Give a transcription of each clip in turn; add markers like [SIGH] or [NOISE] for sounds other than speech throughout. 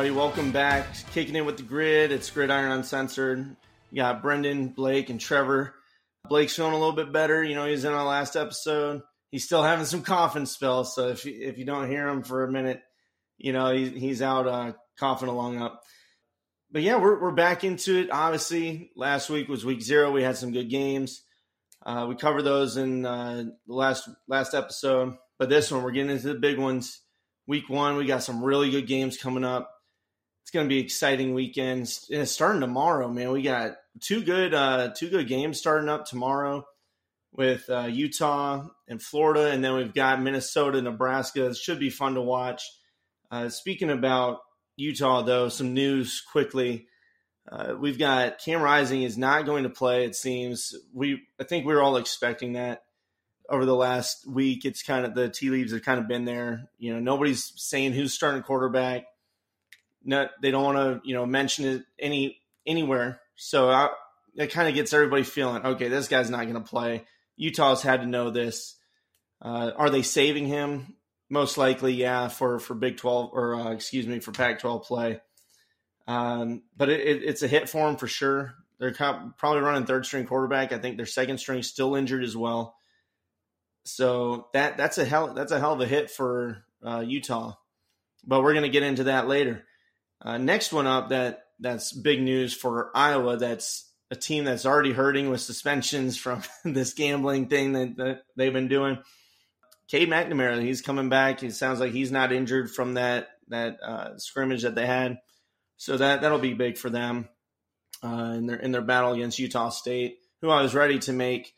everybody. Welcome back. Kicking in with the grid. It's Gridiron Uncensored. You got Brendan, Blake, and Trevor. Blake's feeling a little bit better. You know, he's in our last episode. He's still having some coughing spells. So if you, if you don't hear him for a minute, you know, he's, he's out uh, coughing along up. But yeah, we're, we're back into it. Obviously, last week was week zero. We had some good games. Uh, we covered those in uh, the last last episode. But this one, we're getting into the big ones. Week one, we got some really good games coming up. It's going to be exciting weekends. And it's starting tomorrow, man. We got two good uh, two good games starting up tomorrow with uh, Utah and Florida, and then we've got Minnesota, Nebraska. It should be fun to watch. Uh, speaking about Utah, though, some news quickly. Uh, we've got Cam Rising is not going to play. It seems we. I think we are all expecting that over the last week. It's kind of the tea leaves have kind of been there. You know, nobody's saying who's starting quarterback. Not they don't want to you know mention it any anywhere. So I, it kind of gets everybody feeling okay. This guy's not going to play. Utah's had to know this. Uh, are they saving him? Most likely, yeah, for for Big Twelve or uh, excuse me for Pac twelve play. Um, but it, it, it's a hit for him for sure. They're probably running third string quarterback. I think their second string still injured as well. So that that's a hell that's a hell of a hit for uh, Utah. But we're going to get into that later. Uh, next one up that that's big news for Iowa. That's a team that's already hurting with suspensions from [LAUGHS] this gambling thing that, that they've been doing. Cade McNamara, he's coming back. It sounds like he's not injured from that that uh, scrimmage that they had, so that that'll be big for them uh, in their in their battle against Utah State, who I was ready to make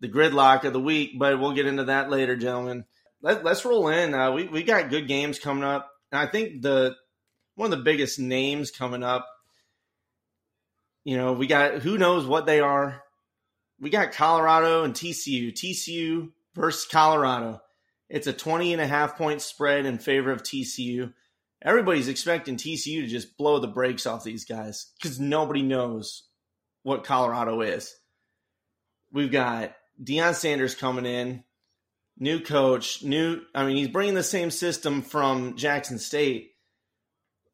the gridlock of the week, but we'll get into that later, gentlemen. Let, us roll in. Uh, we we got good games coming up, and I think the one of the biggest names coming up. You know, we got who knows what they are. We got Colorado and TCU. TCU versus Colorado. It's a 20 and a half point spread in favor of TCU. Everybody's expecting TCU to just blow the brakes off these guys because nobody knows what Colorado is. We've got Deion Sanders coming in, new coach, new. I mean, he's bringing the same system from Jackson State,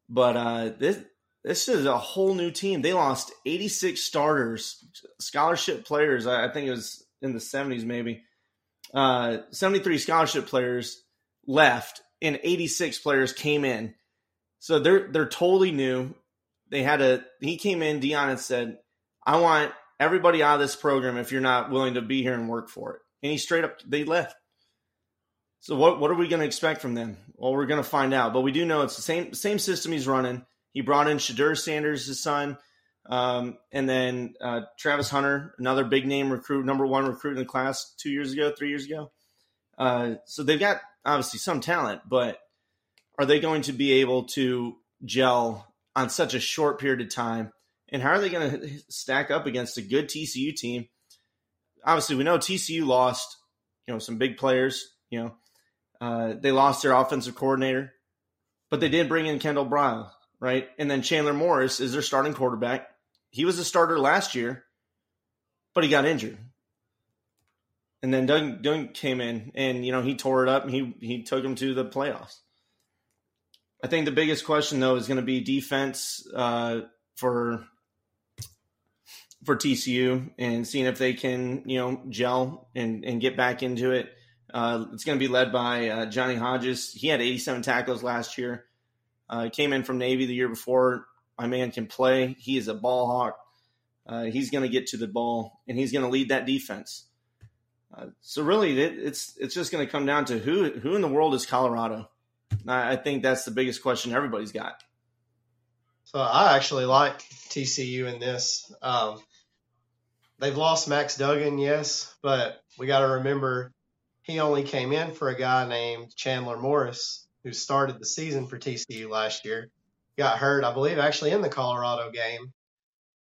but uh, this this is a whole new team. They lost 86 starters, scholarship players. I think it was in the 70s, maybe uh, 73 scholarship players left and 86 players came in. So they're they're totally new. They had a he came in, Deion and said, I want everybody out of this program if you're not willing to be here and work for it. And he straight up they left. So what what are we going to expect from them? Well, we're going to find out. But we do know it's the same same system he's running. He brought in Shedeur Sanders, his son. Um, and then uh, Travis Hunter, another big name recruit, number one recruit in the class two years ago, three years ago. Uh, so they've got obviously some talent, but are they going to be able to gel on such a short period of time? And how are they going to stack up against a good TCU team? Obviously, we know TCU lost, you know, some big players. You know, uh, they lost their offensive coordinator, but they did bring in Kendall Briles, right? And then Chandler Morris is their starting quarterback. He was a starter last year, but he got injured. And then Doug, Doug came in and, you know, he tore it up and he, he took him to the playoffs. I think the biggest question, though, is going to be defense uh, for for TCU and seeing if they can, you know, gel and, and get back into it. Uh, it's going to be led by uh, Johnny Hodges. He had 87 tackles last year. Uh, came in from Navy the year before my man can play. He is a ball hawk. Uh, he's going to get to the ball and he's going to lead that defense. Uh, so really, it, it's it's just going to come down to who who in the world is Colorado. I, I think that's the biggest question everybody's got. So I actually like TCU in this. Um, they've lost Max Duggan, yes, but we got to remember he only came in for a guy named Chandler Morris, who started the season for TCU last year got hurt, I believe, actually in the Colorado game,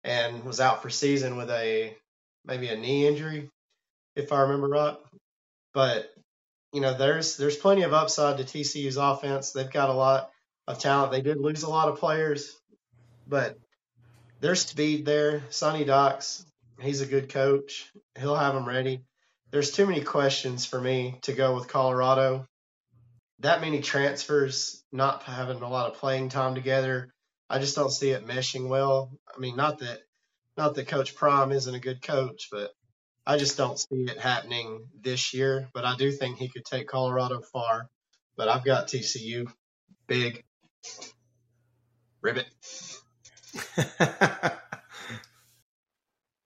and was out for season with a maybe a knee injury, if I remember right. But you know, there's there's plenty of upside to TCU's offense. They've got a lot of talent. They did lose a lot of players, but there's speed there. Sonny Dykes, he's a good coach. He'll have them ready. There's too many questions for me to go with Colorado. that many transfers, not having a lot of playing time together, I just don't see it meshing well. I mean, not that not that Coach Prime isn't a good coach, but I just don't see it happening this year. But I do think he could take Colorado far. But I've got TCU big ribbit. [LAUGHS]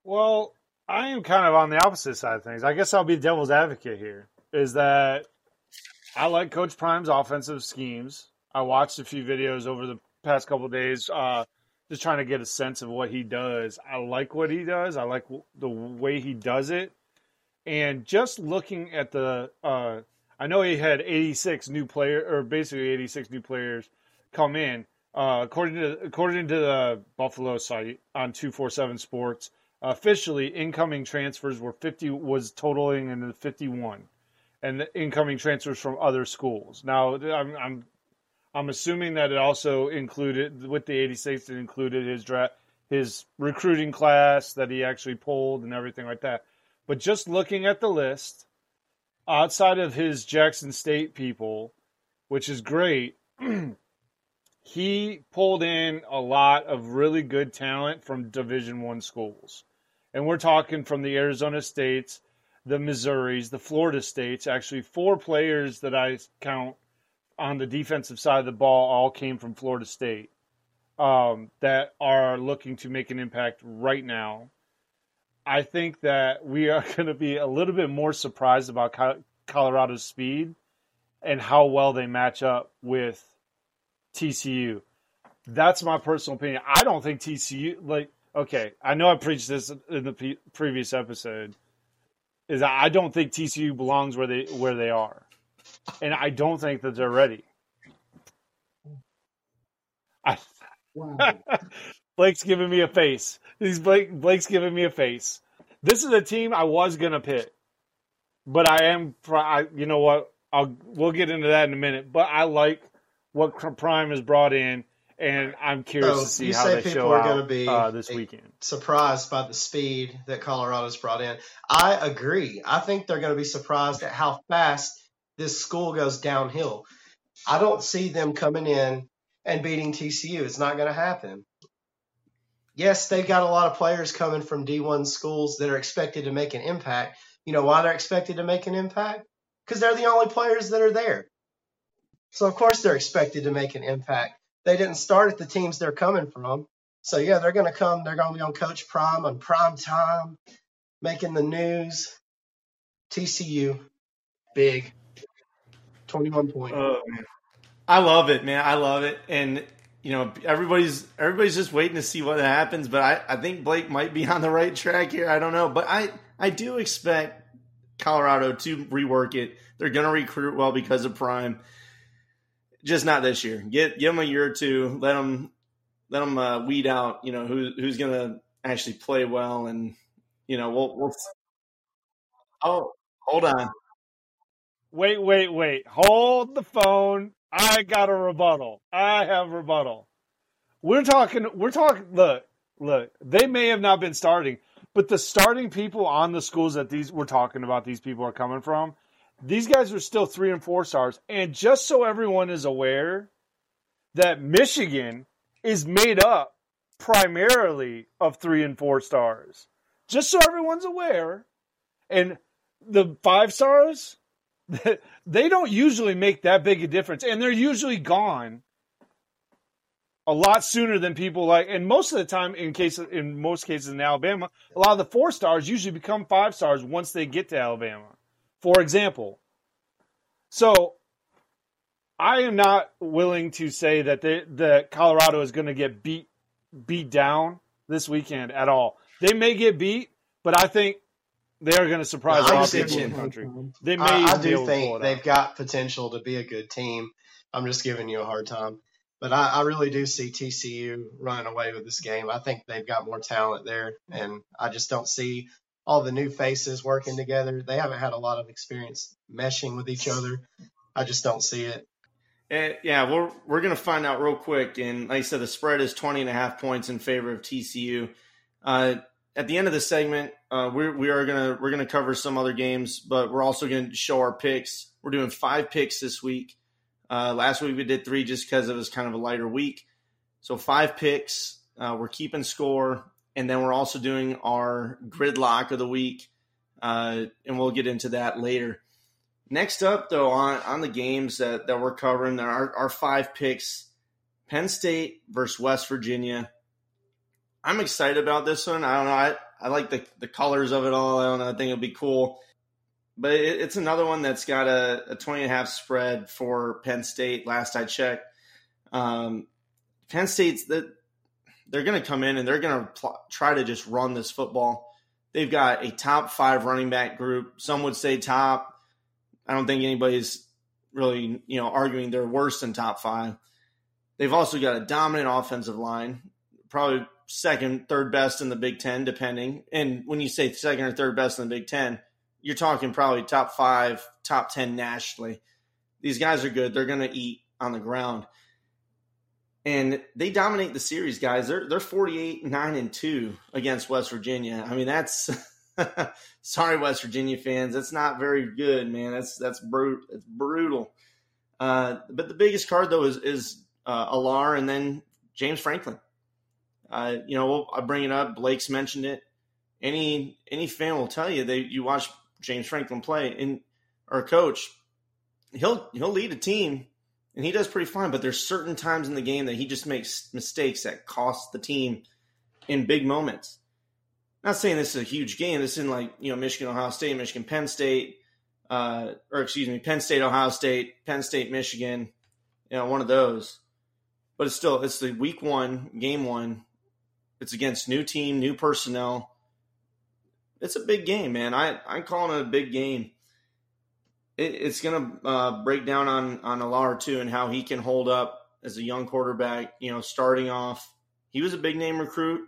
well, I am kind of on the opposite side of things. I guess I'll be the devil's advocate here. Is that I like Coach Prime's offensive schemes. I watched a few videos over the past couple days, uh, just trying to get a sense of what he does. I like what he does. I like the way he does it, and just looking at the, uh, I know he had 86 new player or basically 86 new players come in. Uh, according to according to the Buffalo site on 247 Sports, officially incoming transfers were 50 was totaling in the 51 and the incoming transfers from other schools. Now i'm i'm i'm assuming that it also included with the 86 it included his draft his recruiting class that he actually pulled and everything like that. But just looking at the list outside of his jackson state people which is great [CLEARS THROAT] he pulled in a lot of really good talent from division one schools and we're talking from the Arizona states, the Missouris, the Florida states. Actually, four players that I count on the defensive side of the ball all came from Florida State um, that are looking to make an impact right now. I think that we are [LAUGHS] going to be a little bit more surprised about Colorado's speed and how well they match up with TCU. That's my personal opinion. I don't think TCU like okay, I know I preached this in the p- previous episode. Is I don't think TCU belongs where they where they are, and I don't think that they're ready. I, wow. [LAUGHS] Blake's giving me a face. He's Blake. Blake's giving me a face. This is a team I was gonna pick, but I am. I, you know what? I'll we'll get into that in a minute. But I like what Prime has brought in and I'm curious so to see how they show are out be uh, this weekend. Surprised by the speed that Colorado's brought in. I agree. I think they're going to be surprised at how fast this school goes downhill. I don't see them coming in and beating TCU. It's not going to happen. Yes, they've got a lot of players coming from D1 schools that are expected to make an impact. You know why they're expected to make an impact? Because they're the only players that are there. So, of course, they're expected to make an impact they didn't start at the teams they're coming from. So yeah, they're going to come. They're going to be on Coach Prime on prime time, making the news. TCU, big, twenty-one point. Oh, I love it, man. I love it, and you know everybody's everybody's just waiting to see what happens. But I, I think Blake might be [LAUGHS] on the right track here. I don't know, but I I do expect Colorado to rework it. They're going to recruit well because of Prime just not this year. Get give them a year or two. Let them let them uh, weed out. You know who who's going to actually play well, and you know we'll we'll. Oh, hold on. Wait, wait, wait. Hold the phone. I got a rebuttal. I have rebuttal. We're talking. We're talking. Look, look. They may have not been starting, but the starting people on the schools that these we're talking about, these people are coming from these guys are still three and four stars. And just so everyone is aware that Michigan is made up primarily of three and four stars. Just so everyone's aware. And the five stars, [LAUGHS] they don't usually make that big a difference. And they're usually gone a lot sooner than people like and most of the time in case in most cases in Alabama, a lot of the four stars usually become five stars once they get to Alabama for example. So I am not willing to say that the, that Colorado is going to get beat beat down this weekend at all. They may get beat, but I think they are going to surprise a lot of people in the country. They may. I, I do think they've got potential to be a good team. I'm just giving you a hard time, but I, I really do see TCU running away with this game. I think they've got more talent there, and I just don't see all the new faces working together. They haven't had a lot of experience meshing with each other. I just don't see it. And yeah, we're we're gonna find out real quick. And like I said, the spread is 20 and a half points in favor of TCU. Uh, at the end of the segment, uh, we're we are gonna we're gonna cover some other games, but we're also gonna show our picks. We're doing five picks this week Uh, last week we did three just because it was kind of a lighter week. So five picks. Uh, we're keeping score, and then we're also doing our gridlock of the week, uh, and we'll get into that later. Next up, though, on, on the games that, that we're covering, there are our five picks Penn State versus West Virginia. I'm excited about this one. I don't know. I, I like the, the colors of it all. I don't know. I think it'll be cool. But it, it's another one that's got a, a 20 and a half spread for Penn State, last I checked. Um, Penn State's that they're going to come in and they're going to pl- try to just run this football. They've got a top five running back group. Some would say top. I don't think anybody's really, you know, arguing they're worse than top five. They've also got a dominant offensive line, probably second, third best in the Big Ten, depending. And when you say second or third best in the Big Ten, you're talking probably top five, top 10 nationally. These guys are good. They're going to eat on the ground. And they dominate the series, guys. They're they're 48 9 and 2 against West Virginia. I mean, that's [LAUGHS] sorry West Virginia fans. That's not very good, man. That's that's brutal. It's brutal. Uh, but the biggest card though is is uh, Allar and then James Franklin. Uh, you know, I bring it up. Blake's mentioned it. Any any fan will tell you they you watch James Franklin play and or coach, he'll he'll lead a team and he does pretty fine. But there's certain times in the game that he just makes mistakes that cost the team in big moments. Not saying this is a huge game. This isn't like you know Michigan, Ohio State, Michigan, Penn State, uh, or excuse me, Penn State, Ohio State, Penn State, Michigan. You know, one of those. But it's still it's the week one, game one. It's against new team, new personnel it's a big game, man. I I'm calling it a big game. It, it's gonna uh, break down on on Allar too and how he can hold up as a young quarterback. You know, starting off, he was a big name recruit.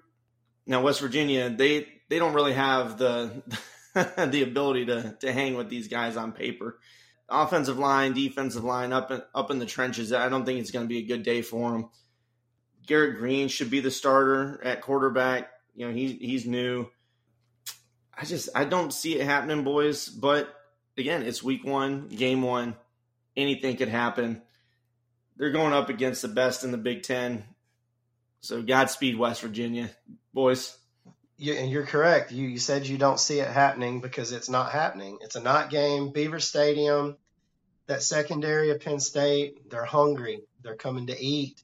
Now West Virginia, they they don't really have the [LAUGHS] the ability to to hang with these guys on paper. Offensive line, defensive line, up in, up in the trenches. I don't think it's going to be a good day for them. Garrett Greene should be the starter at quarterback. You know, he he's new. I just I don't see it happening, boys. But again, it's week one, game one. Anything could happen. They're going up against the best in the Big Ten. So Godspeed, West Virginia, boys. Yeah, and you're correct. You, you said you don't see it happening because it's not happening. It's a not game. Beaver Stadium, that secondary of Penn State, they're hungry. They're coming to eat.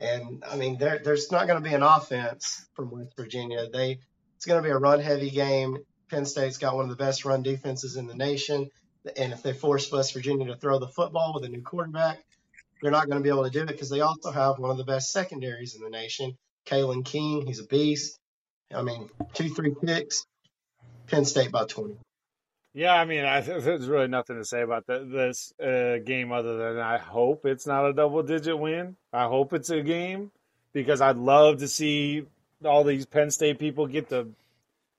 And I mean, there's not going to be an offense from West Virginia. They it's going to be a run heavy game. Penn State's got one of the best run defenses in the nation. And if they force West Virginia to throw the football with a new quarterback, they're not going to be able to do it because they also have one of the best secondaries in the nation. Kalen King, he's a beast. I mean, two, three picks, Penn State by 20. Yeah, I mean, I, there's really nothing to say about the, this uh, game other than I hope it's not a double digit win. I hope it's a game because I'd love to see all these Penn State people get the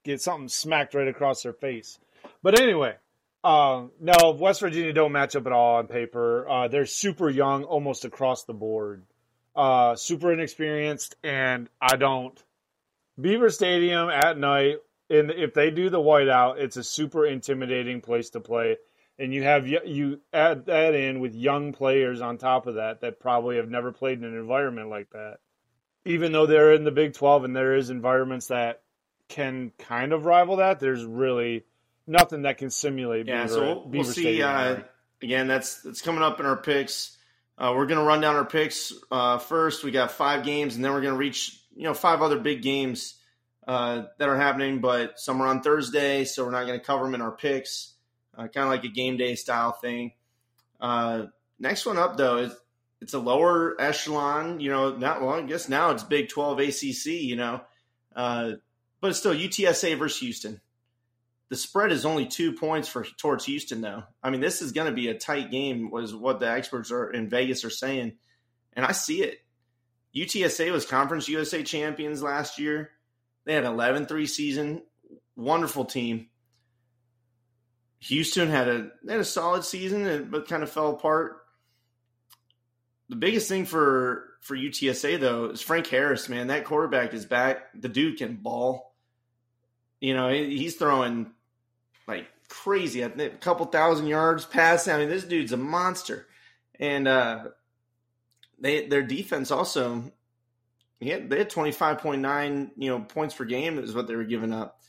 get something smacked right across their face. But anyway, uh, no, West Virginia don't match up at all on paper. Uh, they're super young, almost across the board, uh, super inexperienced, and I don't. Beaver Stadium at night, and if they do the whiteout, it's a super intimidating place to play. And you have you add that in with young players on top of that that probably have never played in an environment like that even though they're in the Big 12 and there is environments that can kind of rival that, there's really nothing that can simulate. Yeah, Beaver, so we'll, we'll see. Uh, again, that's that's coming up in our picks. Uh, we're going to run down our picks uh, first. We got five games, and then we're going to reach you know five other big games uh, that are happening, but some are on Thursday, so we're not going to cover them in our picks. Uh, kind of like a game day style thing. Uh, next one up though is it's a lower echelon, you know, not well, I guess now it's Big 12 ACC, you know, uh, but it's still UTSA versus Houston. The spread is only two points for towards Houston, though. I mean, this is going to be a tight game, was what the experts are in Vegas are saying, and I see it. UTSA was Conference USA champions last year. They had an 11-3 season, wonderful team. Houston had a had a solid season, but kind of fell apart the biggest thing for for UTSA though is Frank Harris. Man, that quarterback is back. The dude can ball. You know, he's throwing like crazy. A couple thousand yards passing. I mean, this dude's a monster. and uh, they their defense also. Yeah, they had twenty five point nine you know points per game is what they were giving up.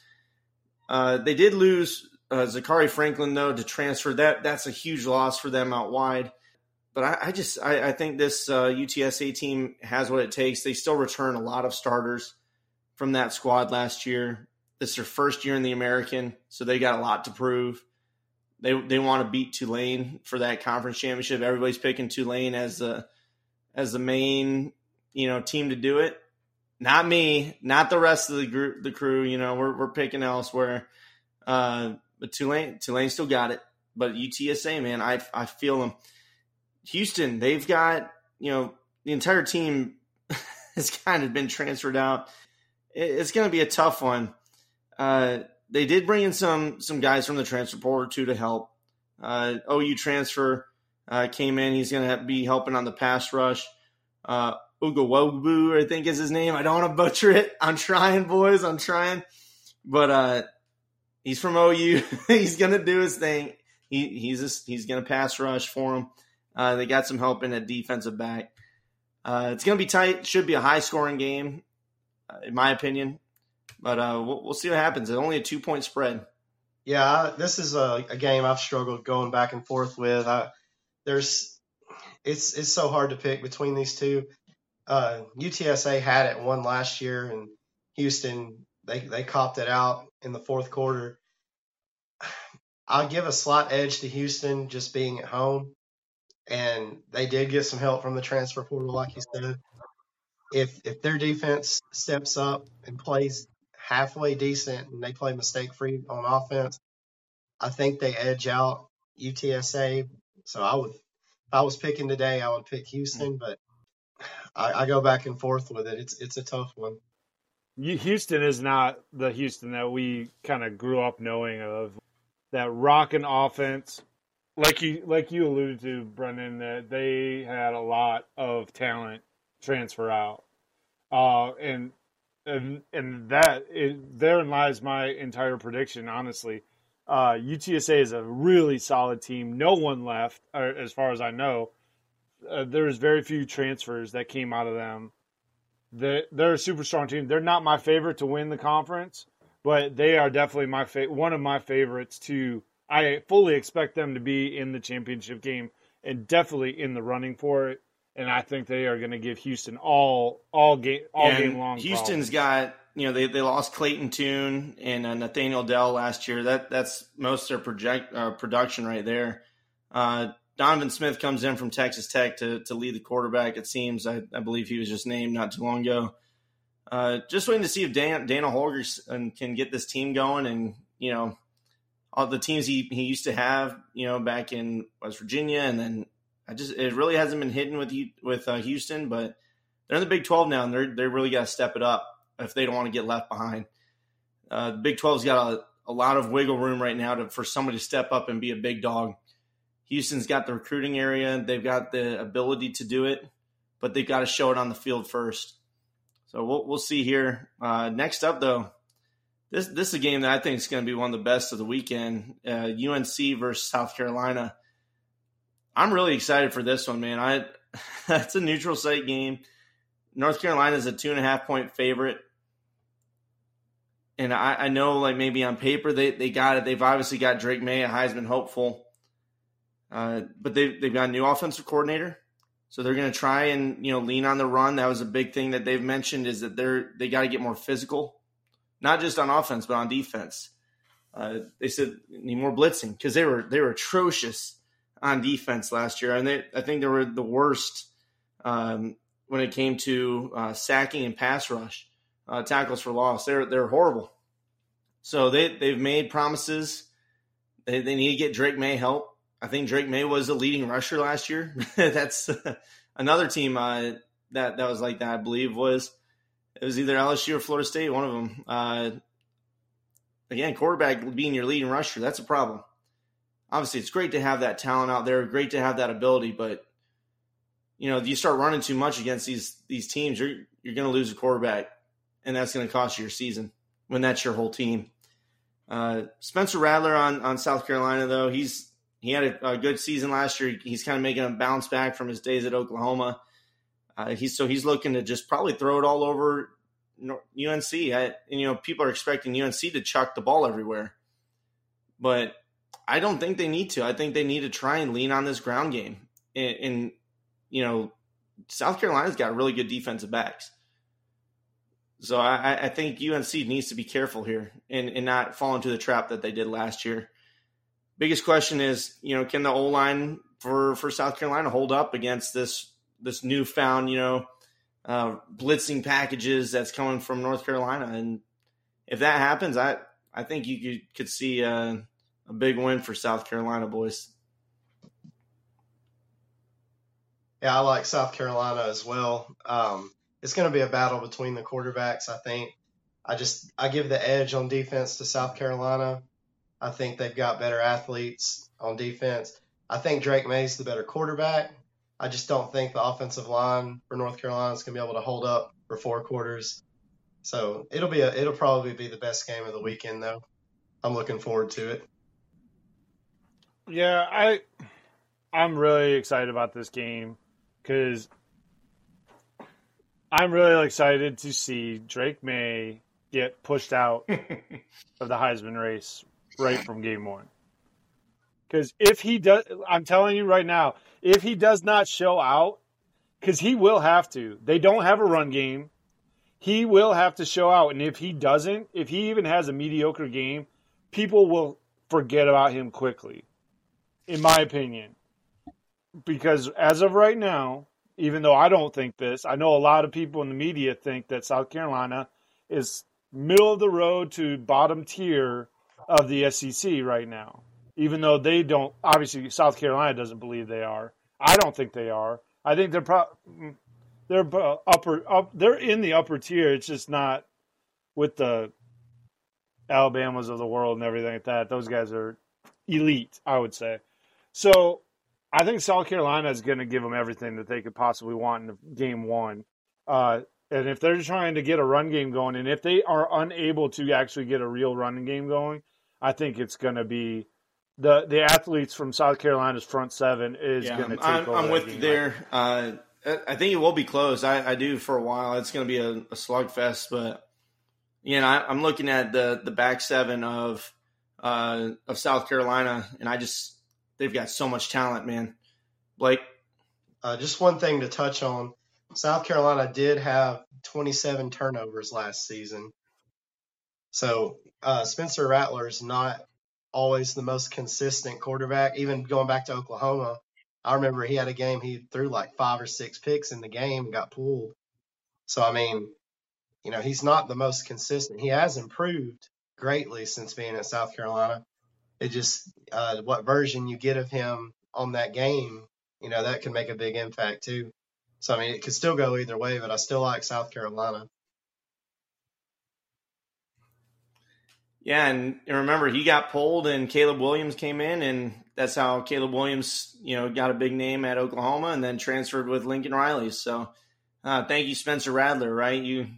Uh, they did lose uh, Zakhari Franklin though to transfer. That that's a huge loss for them out wide. But I, I just I, I, think this uh, UTSA team has what it takes. They still return a lot of starters from that squad last year. Is their first year in the American, so they got a lot to prove. They they want to beat Tulane for that conference championship. Everybody's picking Tulane as the as the main you know team to do it. Not me, not the rest of the group, the crew. You know, we're we're picking elsewhere. Uh, but Tulane Tulane still got it. But UTSA, man, I I feel them. Houston, they've got you know the entire team [LAUGHS] has kind of been transferred out. It's going to be a tough one. Uh, they did bring in some some guys from the transfer portal too to help. Uh, OU transfer uh, came in. He's going to be helping on the pass rush. Uh, Ugwoegbu, I think is his name. I don't want to butcher it. I'm trying, boys. I'm trying. But uh, he's from OU. [LAUGHS] he's going to do his thing. He, he's he's going to pass rush for him. Uh, they got some help in a defensive back. Uh, it's going to be tight. Should be a high scoring game, uh, in my opinion. But uh, we'll, we'll, see what happens. It's only a two point spread. Yeah, this is a, a, game I've struggled going back and forth with. I, there's it's it's so hard to pick between these two. UTSA uh, had it one last year, and Houston they they copped it out in the fourth quarter. I'll give a slight edge to Houston just being at home and they did get some help from the transfer portal, like you said. If if their defense steps up and plays halfway decent and they play mistake free on offense, I think they edge out UTSA. So I would, if I was picking today, I would pick Houston, but I, I go back and forth with it. It's it's a tough one. Houston is not the Houston that we kind of grew up knowing of. That rocking offense, like you like you alluded to, Brendan, that they had a lot of talent transfer out, uh, and and and that is, therein lies my entire prediction. Honestly, uh, UTSA is a really solid team. No one left, as far as I know. Uh, there's very few transfers that came out of them. They, they're a super strong team. They're not my favorite to win the conference, but they are definitely my fa- one of my favorites to I fully expect them to be in the championship game and definitely in the running for it. And I think they are going to give Houston all all game all and game long. Houston's problems. got you know they, they lost Clayton Tune and uh, Nathaniel Dell last year. That that's most of their project uh, production right there. Uh, Donovan Smith comes in from Texas Tech to to lead the quarterback. It seems I, I believe he was just named not too long ago. Uh, just waiting to see if Dan, Dana Holgorsen can get this team going and you know all the teams he, he used to have, you know, back in West Virginia, and then I just it really hasn't been hitting with with uh, Houston, but they're in the Big Twelve now, and they're they really got to step it up if they don't want to get left behind. Uh, the Big 12's got a, a lot of wiggle room right now to, for somebody to step up and be a big dog. Houston's got the recruiting area, they've got the ability to do it, but they've got to show it on the field first. So we'll we'll see here. Uh, next up, though, this this is a game that I think is going to be one of the best of the weekend. Uh, UNC versus South Carolina. I'm really excited for this one, man. I [LAUGHS] that's a neutral site game. North Carolina is a two and a half point favorite. And I, I know, like maybe on paper they, they got it. They've obviously got Drake Maye, a Heisman hopeful, uh, but they they've got a new offensive coordinator, so they're going to try and you know lean on the run. That was a big thing that they've mentioned is that they're they got to get more physical not just on offense but on defense. Uh, they said need more blitzing because they were they were atrocious on defense last year, and they I think they were the worst um, when it came to uh, sacking and pass rush uh, tackles for loss. They're they're horrible. So they they've made promises. They they need to get Drake Maye help. I think Drake Maye was the leading rusher last year. [LAUGHS] That's another team uh, that that was like that. I believe was it was either LSU or Florida State, one of them. Uh, again, quarterback being your leading rusher, that's a problem. Obviously, it's great to have that talent out there, great to have that ability, but you know, if you start running too much against these these teams, you're you're going to lose a quarterback, and that's going to cost you your season when that's your whole team. Uh, Spencer Rattler on on South Carolina, though, he's he had a, a, good season last year. He's kind of making a bounce back from his days at Oklahoma. Uh, he's so he's looking to just probably throw it all over UNC. I, and, you know, people are expecting UNC to chuck the ball everywhere, but I don't think they need to. I think they need to try and lean on this ground game. And, and you know, South Carolina's got really good defensive backs. So I, I, think UNC needs to be careful here and, and not fall into the trap that they did last year. Biggest question is, you know, can the O line for for South Carolina hold up against this this newfound, you know, uh, blitzing packages that's coming from North Carolina? And if that happens, I I think you could, could see a, a big win for South Carolina boys. Yeah, I like South Carolina as well. Um, it's going to be a battle between the quarterbacks. I think. I just I give the edge on defense to South Carolina. I think they've got better athletes on defense. I think Drake Maye's the better quarterback. I just don't think the offensive line for North Carolina is going to be able to hold up for four quarters. So it'll be a it'll probably be the best game of the weekend though. I'm looking forward to it. Yeah, I I'm really excited about this game because I'm really excited to see Drake Maye get pushed out [LAUGHS] of the Heisman race right from game one. Because if he does, I'm telling you right now, if he does not show out, because he will have to, they don't have a run game. He will have to show out. And if he doesn't, if he even has a mediocre game, people will forget about him quickly, in my opinion. Because as of right now, even though I don't think this. I know a lot of people in the media think that South Carolina is middle of the road to bottom tier of the SEC right now. Even though they don't, obviously South Carolina doesn't believe they are. I don't think they are. I think they're pro- they're upper up. They're in the upper tier. It's just not with the Alabamas of the world and everything like that. Those guys are elite, I would say. So I think South Carolina is going to give them everything that they could possibly want in game one. Uh, and if they're trying to get a run game going, and if they are unable to actually get a real running game going, I think it's going to be the the athletes from South Carolina's front seven is yeah, going to take I'm, over. I'm with you there. Uh, I think it will be close. I, I do for a while. It's going to be a, a slugfest, but you know, I, am looking at the the back seven of uh, of South Carolina, and I just they've got so much talent, man. Blake, uh, just one thing to touch on: South Carolina did have 27 turnovers last season, so uh, Spencer Rattler is not always the most consistent quarterback. Even going back to Oklahoma, I remember he had a game he threw like five or six picks in the game and got pulled. So I mean, you know, he's not the most consistent. He has improved greatly since being at South Carolina, it just uh, what version you get of him on that game, you know, that can make a big impact too. So I mean, it could still go either way, but I still like South Carolina. Yeah, and, remember he got pulled, and Caleb Williams came in, and that's how Caleb Williams, you know, got a big name at Oklahoma, and then transferred with Lincoln Riley. So, uh, thank you, Spencer Rattler. Right, you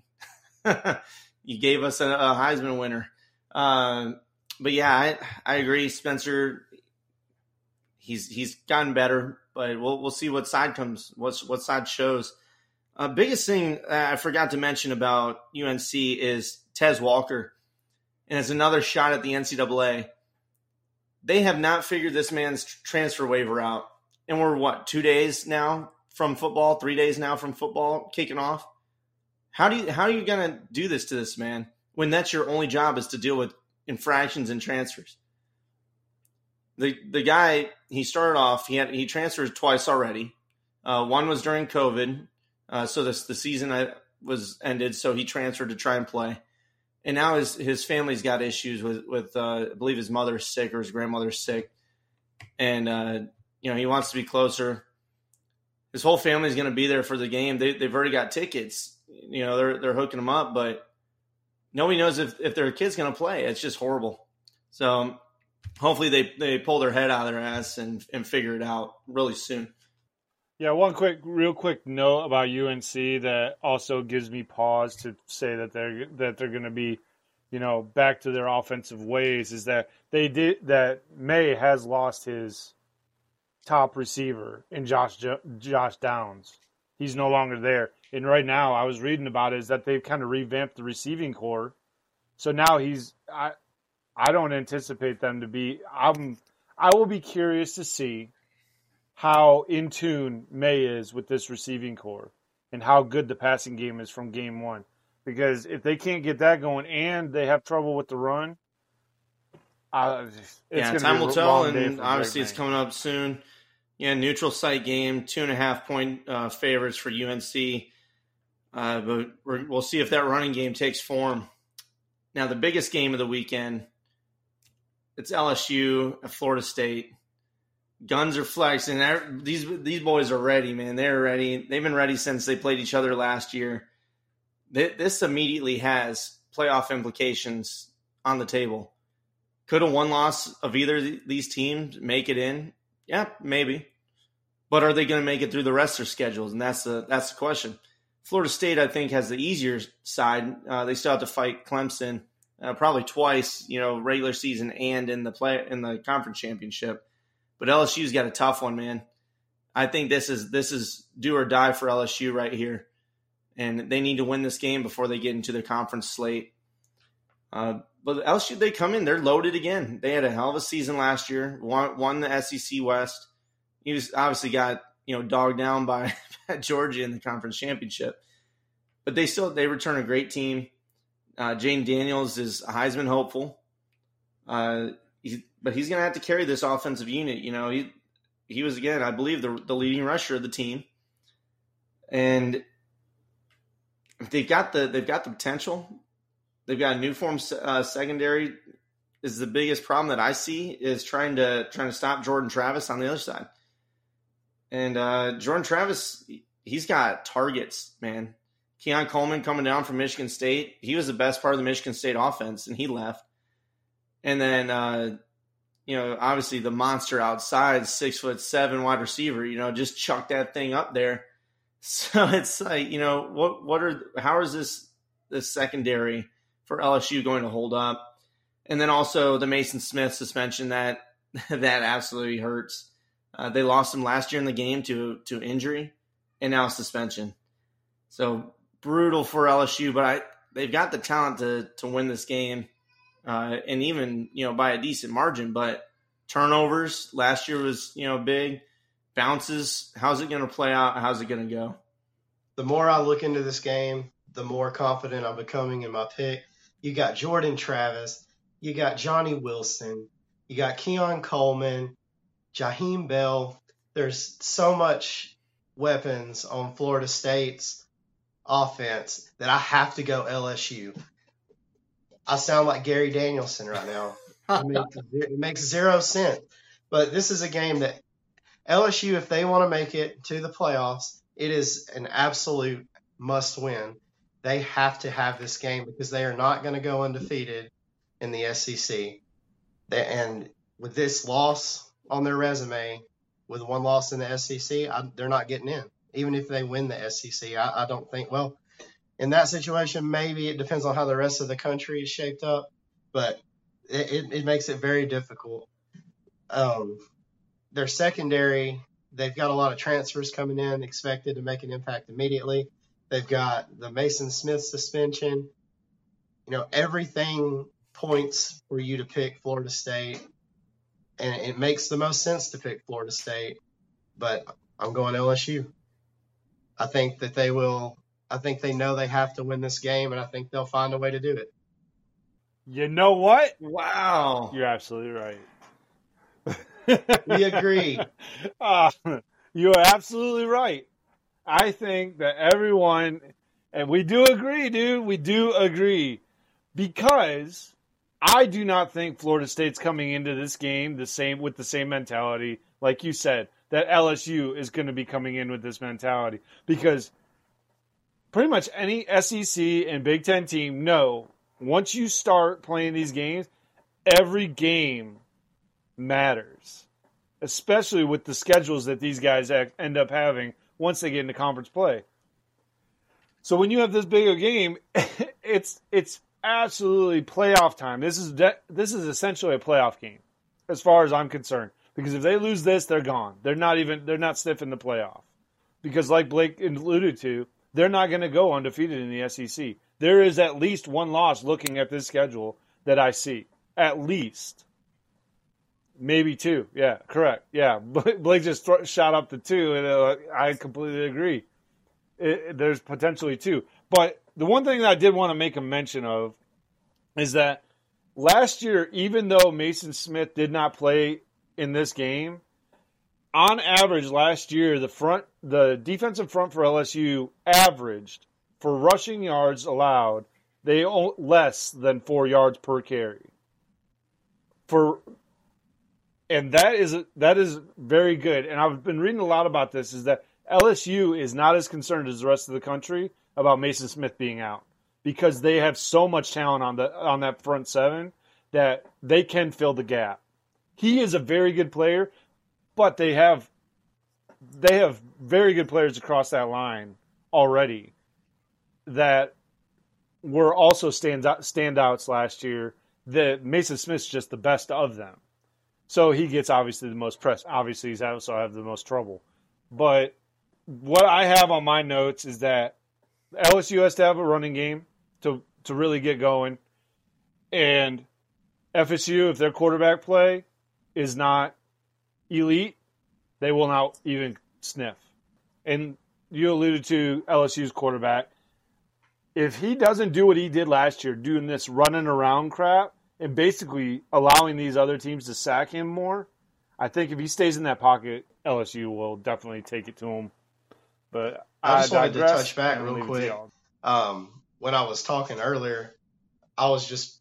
[LAUGHS] you gave us a, a Heisman winner. Uh, but yeah, I, I agree, Spencer. He's he's gotten better, but we'll we'll see what side comes, what what side shows. Uh, biggest thing I forgot to mention about UNC is Tez Walker, and it's another shot at the NCAA. They have not figured this man's transfer waiver out, and we're what two days now from football, three days now from football kicking off. How do you how are you gonna do this to this man when that's your only job is to deal with infractions and transfers. The the guy he started off he had he transferred twice already. Uh, one was during COVID, uh, so this the season I, was ended, so he transferred to try and play. And now his his family's got issues with with uh, I believe his mother's sick or his grandmother's sick, and uh, you know he wants to be closer. His whole family's going to be there for the game. They, they've already got tickets. You know they're they're hooking them up, but nobody knows if, if their kid's going to play. It's just horrible. So um, hopefully they, they pull their head out of their ass and, and figure it out really soon. Yeah, one quick, real quick note about UNC that also gives me pause to say that they're that they're going to be, you know, back to their offensive ways is that they did that Maye has lost his top receiver in Josh Josh Downs. He's no longer there. And right now, I was reading about it, is that they've kind of revamped the receiving corps. So now he's I I don't anticipate them to be. I'm I will be curious to see how in tune Maye is with this receiving corps and how good the passing game is from game one. Because if they can't get that going and they have trouble with the run, uh, yeah, time will tell. And obviously, it's coming up soon. Yeah, neutral site game, two and a half point uh, favorites for UNC. Uh, but we will see if that running game takes form. Now, the biggest game of the weekend, it's LSU at Florida State. Guns are flexing. These these boys are ready, man. They're ready. They've been ready since they played each other last year. This immediately has playoff implications on the table. Could a one loss of either of these teams make it in? Yeah, maybe. But are they going to make it through the rest of their schedules? And that's the that's the question. Florida State, I think, has the easier side. Uh, they still have to fight Clemson uh, probably twice, you know, regular season and in the play in the conference championship. But LSU's got a tough one, man. I think this is this is do or die for LSU right here, and they need to win this game before they get into their conference slate. Uh, but LSU, they come in, they're loaded again. They had a hell of a season last year, won, won the SEC West. He was obviously got you know dogged down [LAUGHS] by Georgia in the conference championship, but they still they return a great team. Uh, Jayden Daniels is Heisman hopeful, uh, he, but he's going to have to carry this offensive unit. You know, he he was again, I believe, the the leading rusher of the team, and they've got the they've got the potential. They've got a new form uh, secondary. Is the biggest problem that I see is trying to trying to stop Jordan Travis on the other side. And uh, Jordan Travis, he's got targets, man. Keon Coleman coming down from Michigan State, he was the best part of the Michigan State offense, and he left. And then, uh, you know, obviously the monster outside, six foot seven wide receiver, you know, just chuck that thing up there. [LAUGHS] So it's like, you know, what what are how is this this secondary for LSU going to hold up? And then also the Maason Smith suspension that [LAUGHS] that absolutely hurts. Uh, they lost him last year in the game to to injury, and now suspension. So brutal for LSU, but I, they've got the talent to to win this game, uh, and even you know by a decent margin. But turnovers last year was you know big. Bounces, how's it going to play out? How's it going to go? The more I look into this game, the more confident I'm becoming in my pick. You got Jordan Travis, you got Johnny Wilson, you got Keon Coleman, Jaheim Bell. There's so much weapons on Florida State's offense that I have to go LSU. I sound like Gary Danielson right now. it, makes, it makes zero sense. But this is a game that LSU, if they want to make it to the playoffs, it is an absolute must win. They have to have this game because they are not going to go undefeated in the SEC. and with this loss on their resume, with one loss in the SEC, I, they're not getting in. Even if they win the SEC, I, I don't think. Well, in that situation, maybe it depends on how the rest of the country is shaped up, but it, it, it makes it very difficult. Um, their secondary, they've got a lot of transfers coming in, expected to make an impact immediately. They've got the Maason Smith suspension. You know, everything points for you to pick Florida State, and it makes the most sense to pick Florida State. But I'm going LSU. I think that they will I think they know they have to win this game, and I think they'll find a way to do it. You know what? Wow. You're absolutely right. [LAUGHS] we agree. Uh, you're absolutely right. I think that everyone, and we do agree, dude, we do agree. Because I do not think Florida State's coming into this game the same with the same mentality, like you said, that LSU is going to be coming in with this mentality. Because – pretty much any SEC and Big Ten team know once you start playing these games, every game matters, especially with the schedules that these guys end up having once they get into conference play. So when you have this big a game, [LAUGHS] it's it's absolutely playoff time. This is de- this is essentially a playoff game, as far as I'm concerned. Because if they lose this, they're gone. They're not even they're not sniffing the playoff. Because like Blake alluded to, they're not going to go undefeated in the SEC. There is at least one loss looking at this schedule that I see. At least. Maybe two. Yeah, correct. Yeah, [LAUGHS] Blake just th- shot up the two, and uh, I completely agree. It, there's potentially two. But the one thing that I did want to make a mention of is that last year, even though Maason Smith did not play in this game, on average last year, the front, the defensive front for LSU averaged for rushing yards allowed, they less than four yards per carry. For and that is that is very good. And I've been reading a lot about this. Is that LSU is not as concerned as the rest of the country about Maason Smith being out because they have so much talent on the on that front seven that they can fill the gap. He is a very good player, but they have they have very good players across that line already that were also stand standouts last year. That Maason Smith's just the best of them. So he gets obviously the most press. Obviously, he's also have the most trouble. But what I have on my notes is that LSU has to have a running game to to really get going, and FSU, if their quarterback play is not elite, they will not even sniff. And you alluded to LSU's quarterback. If he doesn't do what he did last year, doing this running around crap, and basically allowing these other teams to sack him more, I think if he stays in that pocket, LSU will definitely take it to him. But I just I wanted to touch back real quick. Um, when I was talking earlier, I was just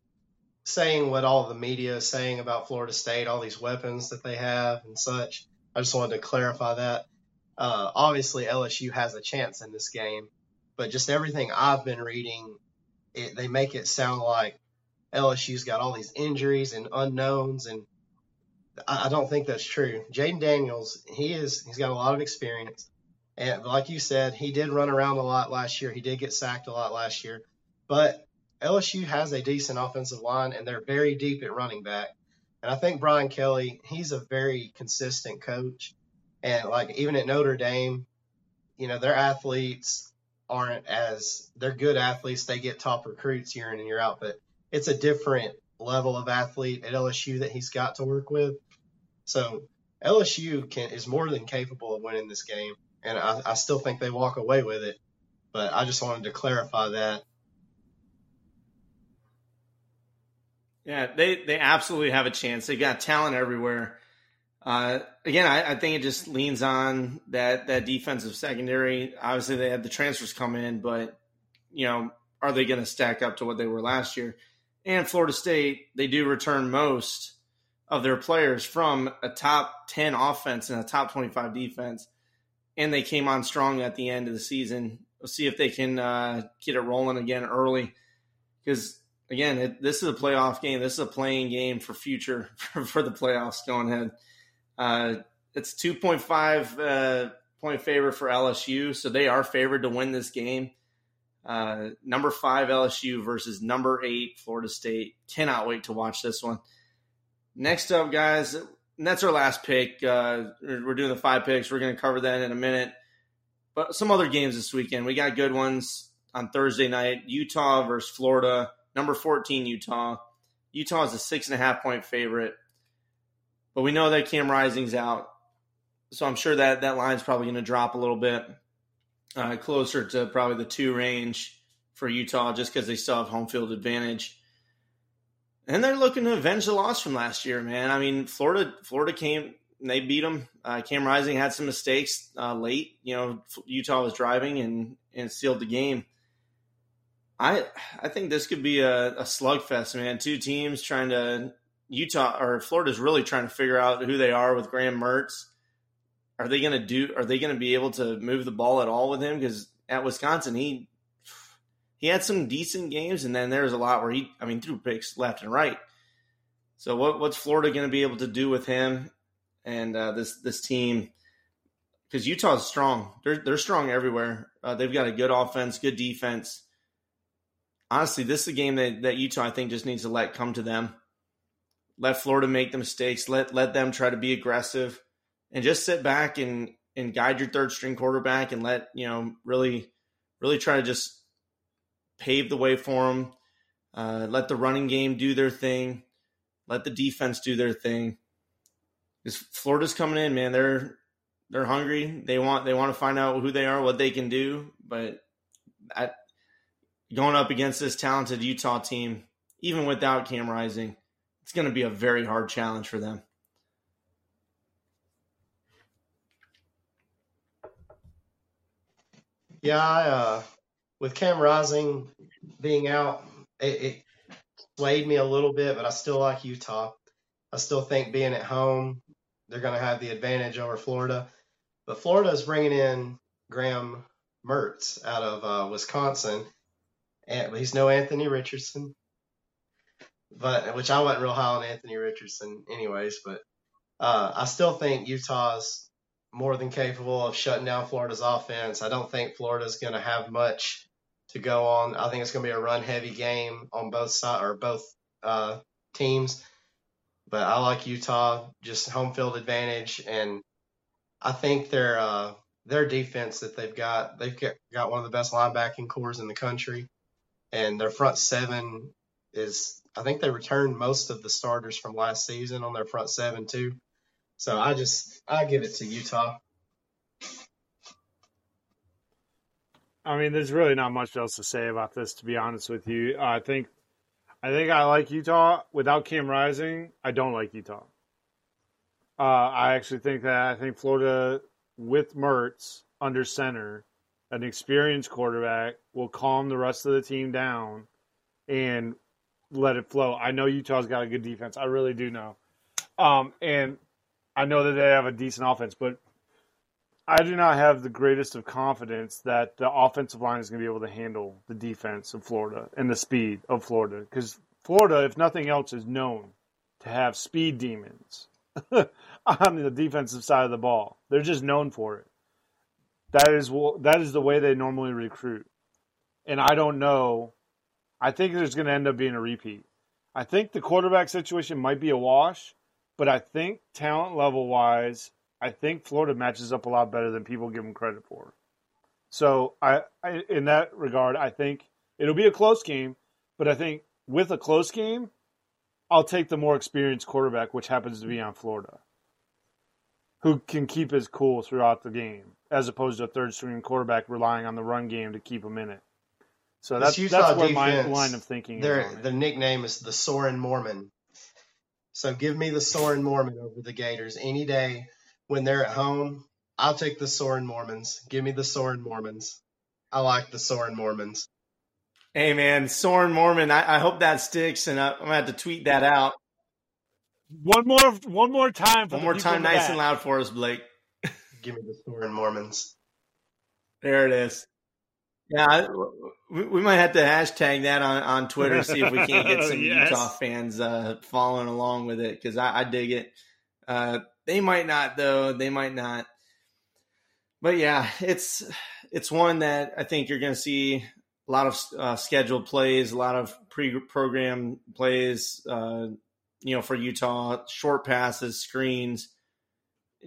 saying what all the media is saying about Florida State, all these weapons that they have and such. I just wanted to clarify that. Uh, obviously, LSU has a chance in this game, but just everything I've been reading, it, they make it sound like LSU's got all these injuries and unknowns, and I, I don't think that's true. Jayden Daniels, he is he's got a lot of experience, and like you said, he did run around a lot last year. He did get sacked a lot last year, but LSU has a decent offensive line, and they're very deep at running back. And I think Brian Kelly, he's a very consistent coach. And like even at Notre Dame, you know, their athletes aren't as they're good athletes. They get top recruits year in and year out, but it's a different level of athlete at LSU that he's got to work with. So LSU can is more than capable of winning this game, and I, I still think they walk away with it. But I just wanted to clarify that. Yeah, they they absolutely have a chance. They got talent everywhere. Uh, again, I, I, think it just leans on that that defensive secondary. Obviously, they had the transfers come in, but you know, are they going to stack up to what they were last year? and Florida State, they do return most of their players from a top 10 offense and a top 25 defense. And they came on strong at the end of the season. We'll see if they can uh, get it rolling again early. Because, again, it, this is a playoff game. This is a playing game for future, [LAUGHS] for, for the playoffs going ahead. Uh, it's 2.5 uh, point favorite for LSU. So they are favored to win this game. Uh, number five LSU versus number eight Florida State. Cannot wait to watch this one. Next up, guys, that's our last pick. Uh, we're doing the five picks. We're going to cover that in a minute. But some other games this weekend. We got good ones on Thursday night. Utah versus Florida. Number 14, Utah. Utah is a six and a half point favorite. But we know that Cam Rising's out. So I'm sure that that line's probably going to drop a little bit uh, closer to probably the two range for Utah just because they still have home field advantage. And they're looking to avenge the loss from last year, man. I mean, Florida, Florida came, they beat them. Uh, Cam Rising had some mistakes uh, late. You know, Utah was driving and and sealed the game. I I think this could be a, a slugfest, man. Two teams trying to Utah or Florida's really trying to figure out who they are with Graham Mertz are they going to do? Are they going to be able to move the ball at all with him? Because at Wisconsin, he he had some decent games, and then there's a lot where he, I mean, threw picks left and right. So what what's Florida going to be able to do with him and uh, this this team? Because Utah's strong. They're they're strong everywhere. Uh, they've got a good offense, good defense. Honestly, this is a game that, that Utah I think just needs to let come to them. let Florida make the mistakes. Let let them try to be aggressive, and just sit back and and guide your third string quarterback and let you know really really try to just pave the way for them. Uh, let the running game do their thing. Let the defense do their thing. Because Florida's coming in, man. They're they're hungry. They want they want to find out who they are, what they can do. But at, going up against this talented Utah team, even without Cam Rising, it's going to be a very hard challenge for them. Yeah, I, uh, with Cam Rising being out, it, it swayed me a little bit, but I still like Utah. I still think being at home, they're going to have the advantage over Florida. But Florida is bringing in Graham Mertz out of uh, Wisconsin, and he's no Anthony Richardson, but which I wasn't real high on Anthony Richardson, anyways. But uh, I still think Utah's more than capable of shutting down Florida's offense. I don't think Florida's going to have much to go on. I think it's going to be a run heavy game on both sides or both uh, teams. But I like Utah, just home field advantage, and I think their uh, their defense that they've got, they've got one of the best linebacking corps in the country, and their front seven is. I think they returned most of the starters from last season on their front seven too. So I just I give it to Utah. I mean, there's really not much else to say about this, to be honest with you. I think, I think I like Utah without Cam Rising. I don't like Utah. Uh, I actually think that I think Florida with Mertz under center, an experienced quarterback, will calm the rest of the team down and let it flow. I know Utah's got a good defense. I really do know. Um, and I know that they have a decent offense, but I do not have the greatest of confidence that the offensive line is going to be able to handle the defense of Florida and the speed of Florida. Because Florida, if nothing else, is known to have speed demons [LAUGHS] on the defensive side of the ball. They're just known for it. That is that is the way they normally recruit. And I don't know. I think there's going to end up being a repeat. I think the quarterback situation might be a wash but I think talent level wise, I think Florida matches up a lot better than people give them credit for. So I, I in that regard, I think it'll be a close game, but I think with a close game, I'll take the more experienced quarterback, which happens to be on Florida, who can keep his cool throughout the game, as opposed to a third string quarterback relying on the run game to keep him in it. So that's, that's where defense, my line of thinking their, is. Their nickname is the Soren Mormon. So give me the Soren Mormon over the Gators any day when they're at home. I'll take the Soren Mormons. Give me the Soren Mormons. I like the Soren Mormons. Hey man, Soren Mormon. I, I hope that sticks, and I, am gonna have to tweet that out. One more, one more time. one more time, nice and loud for us, Blake. Give me the Soren Mormons. There it is. Yeah, we, we might have to hashtag that on, on Twitter, see if we can't get [LAUGHS] some yes. Utah fans uh, following along with it because I, I, dig it. Uh, they might not though. They might not. But yeah, it's it's one that I think you're going to see a lot of uh, scheduled plays, a lot of pre-program plays. Uh, you know, for Utah, short passes, screens,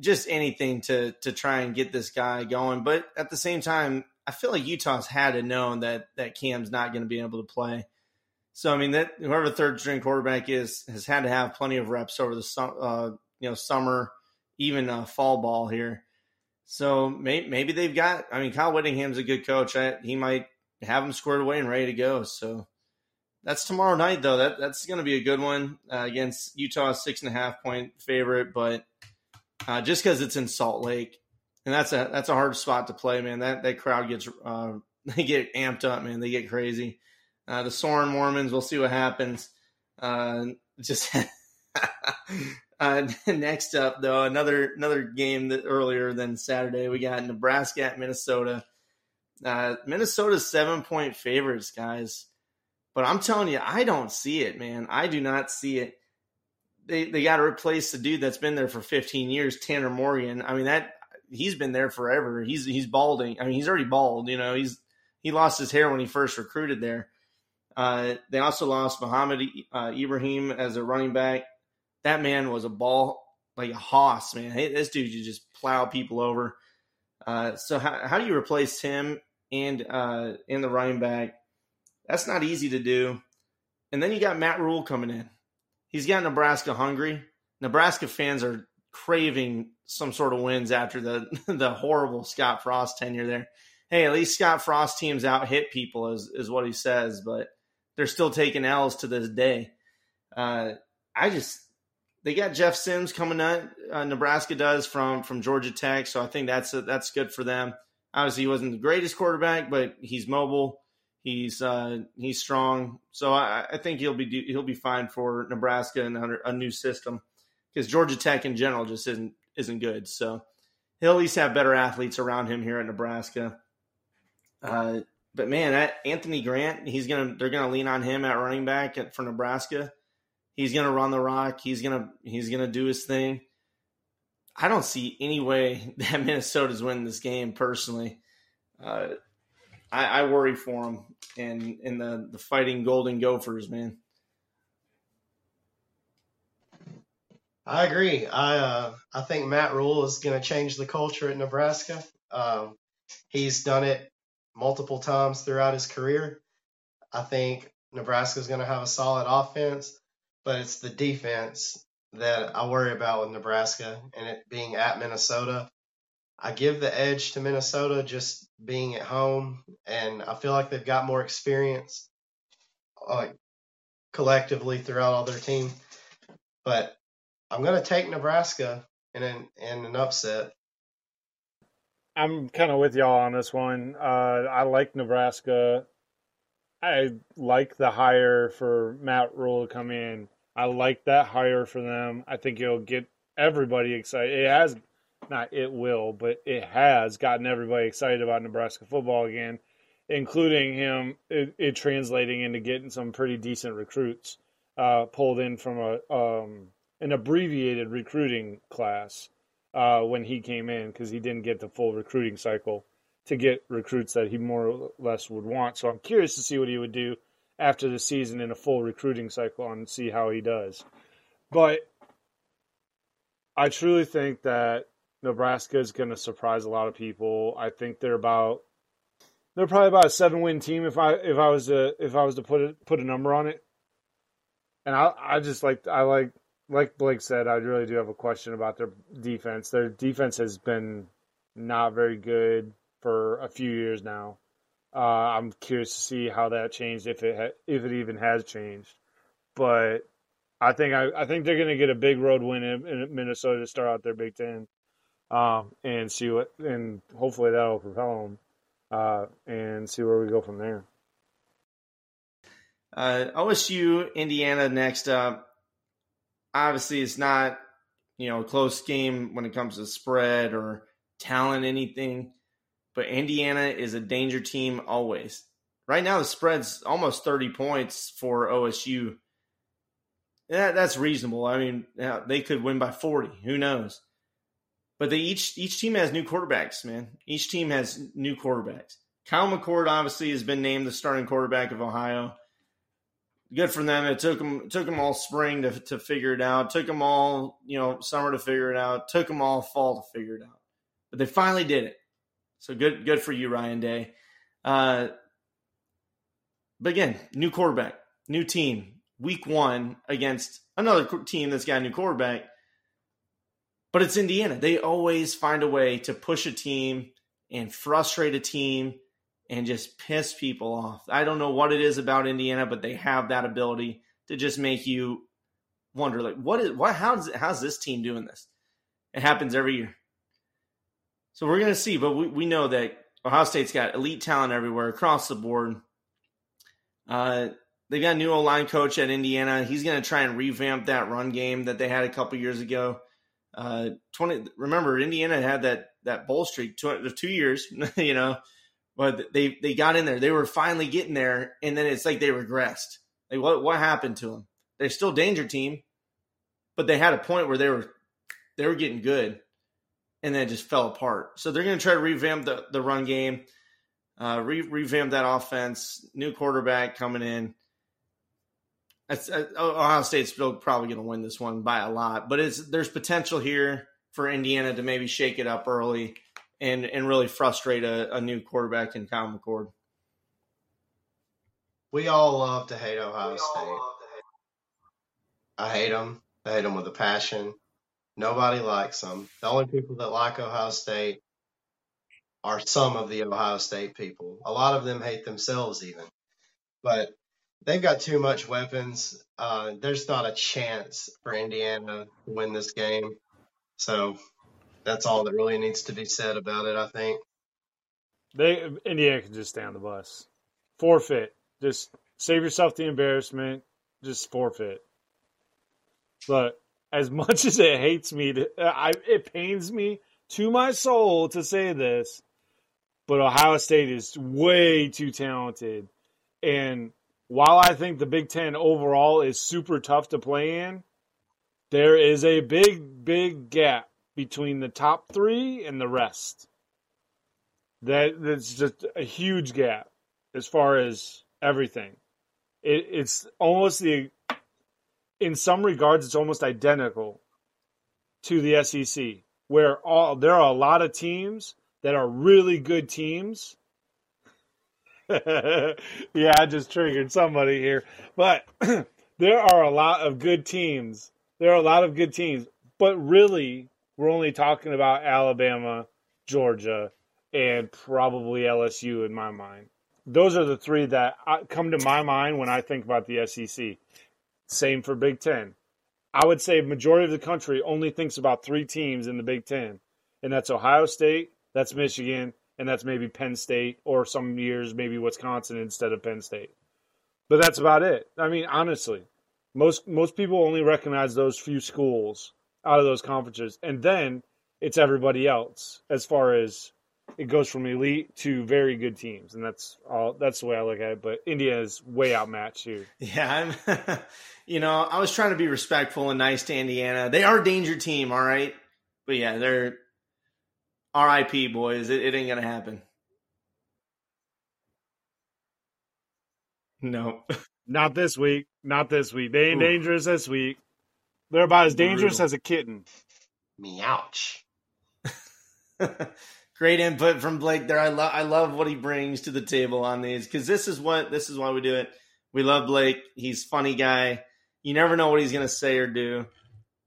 just anything to to try and get this guy going. But at the same time, I feel like Utah's had to know that that Cam's not going to be able to play. So I mean that whoever third string quarterback is has had to have plenty of reps over the uh, you know summer, even uh, fall ball here. So may, maybe they've got. I mean, Kyle Whittingham's a good coach. I, he might have them squared away and ready to go. So that's tomorrow night, though. That that's going to be a good one uh, against Utah, six and a half point favorite. But uh, just because it's in Salt Lake, and that's a that's a hard spot to play, man. That that crowd gets uh, [LAUGHS] they get amped up, man. They get crazy. Uh, the Soren Mormons, we'll see what happens. Uh, just [LAUGHS] uh, [LAUGHS] next up, though, another another game that earlier than Saturday, we got Nebraska at Minnesota. Uh, Minnesota's seven point favorites, guys. But I'm telling you, I don't see it, man. I do not see it. They they got to replace the dude that's been there for 15 years, Tanner Morgan. I mean that he's been there forever. He's he's balding. I mean, he's already bald. You know, he's he lost his hair when he first recruited there. Uh, they also lost Mohamed uh, Ibrahim as a running back. That man was a ball like a hoss, man. Hey, this dude you just plow people over. Uh, so how, how do you replace him and uh, in the running back? That's not easy to do. And then you got Matt Rhule coming in. He's got Nebraska hungry. Nebraska fans are craving some sort of wins after the [LAUGHS] the horrible Scott Frost tenure there. Hey, at least Scott Frost teams out hit people is is what he says, but they're still taking L's to this day. Uh, I just they got Jeff Sims coming up. Uh, Nebraska does from from Georgia Tech, so I think that's a, that's good for them. Obviously, he wasn't the greatest quarterback, but he's mobile. He's uh, he's strong, so I, I think he'll be he'll be fine for Nebraska and a new system because Georgia Tech in general just isn't isn't good. So he'll at least have better athletes around him here at Nebraska. Uh, but man, Anthony Grant, he's gonna they're gonna lean on him at running back at, for Nebraska. He's gonna run the rock. He's gonna he's gonna do his thing. I don't see any way [LAUGHS] that Minnesota's winning this game personally. Uh, I, I, worry for them and in the the fighting Golden Gophers, man. I agree. I uh, I think Matt Rhule is going to change the culture at Nebraska. Um, he's done it multiple times throughout his career. I think Nebraska is going to have a solid offense, but it's the defense that I worry about with Nebraska and it being at Minnesota. I give the edge to Minnesota just being at home, and I feel like they've got more experience, like collectively throughout all their team. But I'm going to take Nebraska in an in an upset. I'm kind of with y'all on this one. Uh, I like Nebraska. I like the hire for Matt Rhule to come in. I like that hire for them. I think it'll get everybody excited. It has, not it will, but it has gotten everybody excited about Nebraska football again, including him. It, it translating into getting some pretty decent recruits uh, pulled in from a um, an abbreviated recruiting class uh, when he came in because he didn't get the full recruiting cycle to get recruits that he more or less would want. So I'm curious to see what he would do after the season in a full recruiting cycle and see how he does. But I truly think that Nebraska is going to surprise a lot of people. I think they're about they're probably about a seven win team if I if I was to if I was to put it put a number on it. And I I just like I like like Blake said, I really do have a question about their defense. Their defense has been not very good for a few years now. Uh, I'm curious to see how that changed, if it ha- if it even has changed. But I think I, I think they're going to get a big road win in, in, Minnesota to start out their Big Ten, um, and see what and hopefully that'll propel them, uh, and see where we go from there. Uh, OSU, Indiana next up obviously it's not you know a close game when it comes to spread or talent anything but indiana is a danger team always right now the spread's almost 30 points for osu yeah, that's reasonable i mean they could win by 40 who knows but they each each team has new quarterbacks man each team has new quarterbacks kyle mccord obviously has been named the starting quarterback of ohio good for them. It took them took them all spring to to figure it out. Took them all you know summer to figure it out. Took them all fall to figure it out. But they finally did it. So good good for you, Ryan Day. Uh, but again, new quarterback, new team. Week one against another team that's got a new quarterback. But it's Indiana. They always find a way to push a team and frustrate a team and just piss people off. I don't know what it is about Indiana, but they have that ability to just make you wonder, like, what is what? How's how's this team doing this? It happens every year. So we're gonna see, but we, we know that Ohio State's got elite talent everywhere across the board. Uh, they got a new O line coach at Indiana. He's gonna try and revamp that run game that they had a couple years ago. Uh, twenty. Remember, Indiana had that that bowl streak two, two years. [LAUGHS] You know, but they they got in there. They were finally getting there, and then it's like they regressed. Like what what happened to them? They're still danger team, but they had a point where they were they were getting good, and then it just fell apart. So they're going to try to revamp the the run game, uh, re- revamp that offense. New quarterback coming in. Uh, Ohio State's still probably going to win this one by a lot, but it's there's potential here for Indiana to maybe shake it up early and and really frustrate a, a new quarterback in Kyle McCord. We all love to hate Ohio State. I hate them. I hate them with a passion. Nobody likes them. The only people that like Ohio State are some of the Ohio State people. A lot of them hate themselves even. But they've got too much weapons. Uh, there's not a chance for Indiana to win this game. So that's all that really needs to be said about it, I think. They Indiana can just stay on the bus. Forfeit. Just save yourself the embarrassment. Just forfeit. But as much as it hates me, to, uh, I, it pains me to my soul to say this, but Ohio State is way too talented. And while I think the Big Ten overall is super tough to play in, there is a big, big gap between the top three and the rest. That that's just a huge gap as far as everything. It, it's almost the, in some regards, it's almost identical to the SEC, where all there are a lot of teams that are really good teams. [LAUGHS] yeah, I just triggered somebody here, but [CLEARS THROAT] there are a lot of good teams. There are a lot of good teams, but really, we're only talking about Alabama, Georgia, and probably LSU in my mind. Those are the three that uh, come to my mind when I think about the SEC. Same for Big Ten. I would say majority of the country only thinks about three teams in the Big Ten, and that's Ohio State, that's Michigan, and that's maybe Penn State, or some years maybe Wisconsin instead of Penn State. But that's about it. I mean, honestly, most most people only recognize those few schools out of those conferences, and then it's everybody else as far as it goes from elite to very good teams, and that's all. That's the way I look at it. But India is way outmatched here. Yeah, I'm, [LAUGHS] you know, I was trying to be respectful and nice to Indiana. They are a danger team, all right, but yeah, they're R.I.P. boys. It, it ain't gonna happen. No, [LAUGHS] not this week. Not this week. They ain't Ooh. dangerous this week. They're about as dangerous Brutal. as a kitten. Meouch. [LAUGHS] Great input from Blake there. I love I love what he brings to the table on these because this is what this is why we do it. We love Blake. He's funny guy. You never know what he's gonna say or do.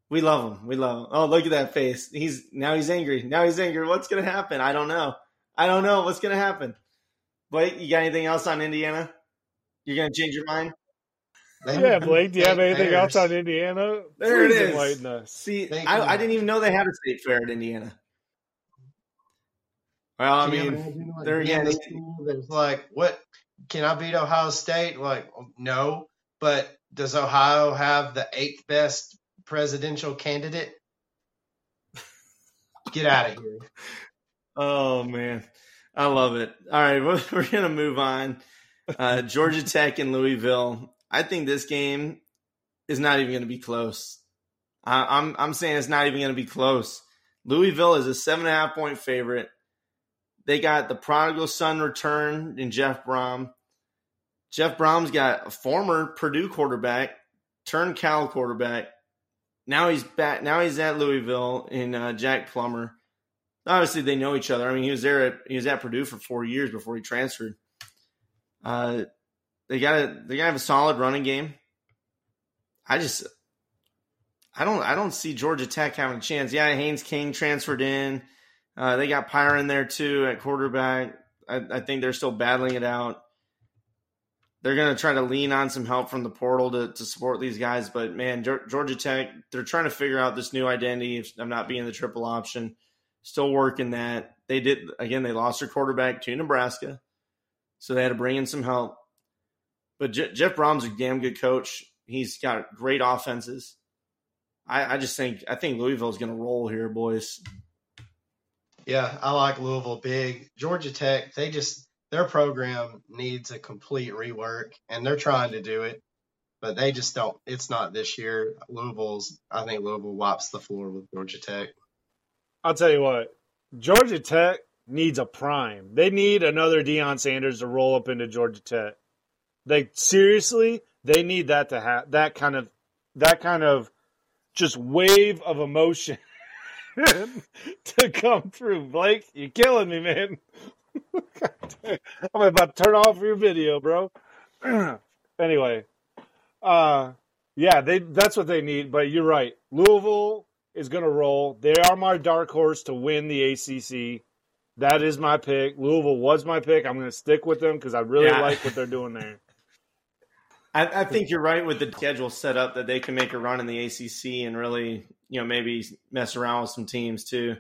We love him. We love him. Oh, look at that face. He's now he's angry. Now he's angry. What's gonna happen? I don't know. I don't know what's gonna happen. Blake, you got anything else on Indiana? You're gonna change your mind? yeah, Blake. Do you have anything else on Indiana? There Please it is. Us. See, I, I, didn't even know they had a state fair in Indiana. Well, I mean, there again, there's like, what can I beat Ohio State? Like, no. But does Ohio have the eighth best presidential candidate? Get out of here. [LAUGHS] Oh man, I love it. All right, we're, [LAUGHS] we're gonna move on. Uh, Georgia Tech and Louisville. I think this game is not even going to be close. I, I'm I'm saying it's not even going to be close. Louisville is a seven and a half point favorite. They got the prodigal son return in Jeff Brohm. Jeff Brohm's got a former Purdue quarterback, turned Cal quarterback. Now he's back. Now he's at Louisville in uh, Jack Plummer. Obviously, they know each other. I mean, he was there. At, he was at Purdue for four years before he transferred. Uh, they got they got to have a solid running game. I just I don't I don't see Georgia Tech having a chance. Yeah, Haynes King transferred in. Uh, they got Pyre in there too at quarterback. I, I think they're still battling it out. They're going to try to lean on some help from the portal to, to support these guys. But man, Georgia Tech, they're trying to figure out this new identity of not being the triple option. Still working that. They did, again, they lost their quarterback to Nebraska. So they had to bring in some help. But Je- Jeff Brohm's a damn good coach. He's got great offenses. I, I just think I think Louisville's going to roll here, boys. Yeah, I like Louisville big. Georgia Tech, they just their program needs a complete rework, and they're trying to do it, but they just don't. It's not this year. Louisville's. I think Louisville wipes the floor with Georgia Tech. I'll tell you what, Georgia Tech needs a prime. They need another Deion Sanders to roll up into Georgia Tech. They seriously, They need that to have that kind of that kind of just wave of emotion to come through. Blake, you're killing me, man. [LAUGHS] I'm about to turn off your video, bro. [CLEARS THROAT] anyway, uh, yeah, they that's what they need. But you're right. Louisville is going to roll. They are my dark horse to win the ACC. That is my pick. Louisville was my pick. I'm going to stick with them because I really Yeah. like what they're doing there. [LAUGHS] I, I think you're right with the schedule set up that they can make a run in the ACC and really, you know, maybe mess around with some teams too.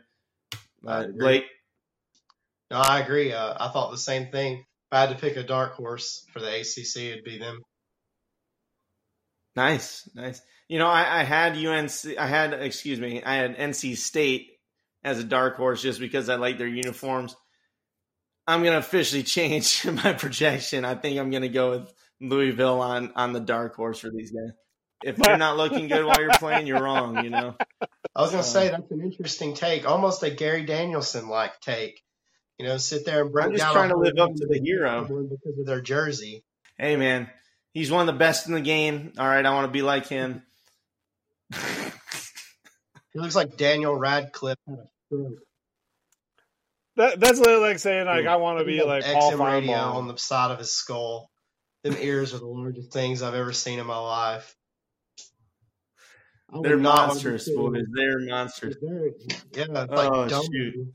Uh. Blake, No, I agree. Uh, I thought the same thing. If I had to pick a dark horse for the ACC, it'd be them. nice, nice. You know, I, I had UNC, I had, excuse me, I had NC State as a dark horse just because I like their uniforms. I'm going to officially [LAUGHS] change my projection. I think I'm going to go with Louisville on on the dark horse for these guys. If they're not looking good while you're playing, you're wrong. You know. I was going Uh, to say that's an interesting take, almost a Gary Danielson like take. You know, sit there and break I'm just down trying to live up to the hero. because of their jersey. Hey man, he's one of the best in the game. All right, I want to be like him. He looks like Daniel Radcliffe. had a stroke. That, that's literally like saying like I want to be like Paul XM radio on the side of his skull. Them ears are the largest things I've ever seen in my life. I They're not monstrous, boys. They're monsters. They're- Yeah, it's like Oh, dumb. shoot.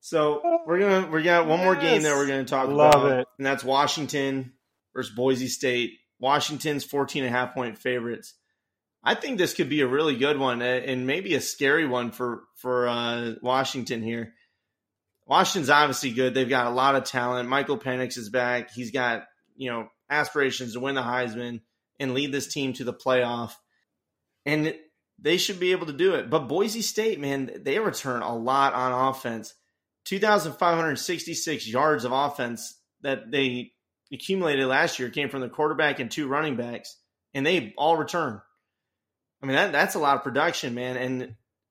So we're gonna we got one more game that we're gonna talk Love about, it. and that's Washington versus Boise State. Washington's 14 and a half point favorites. I think this could be a really good one and maybe a scary one for for uh, Washington here. Washington's obviously good. They've got a lot of talent. Michael Penix is back. He's got you know aspirations to win the Heisman and lead this team to the playoff, and they should be able to do it. But Boise State, man, they return a lot on offense. 2,566 yards of offense that they accumulated last year came from the quarterback and two running backs, and they all return. I mean, that that's a lot of production, man. And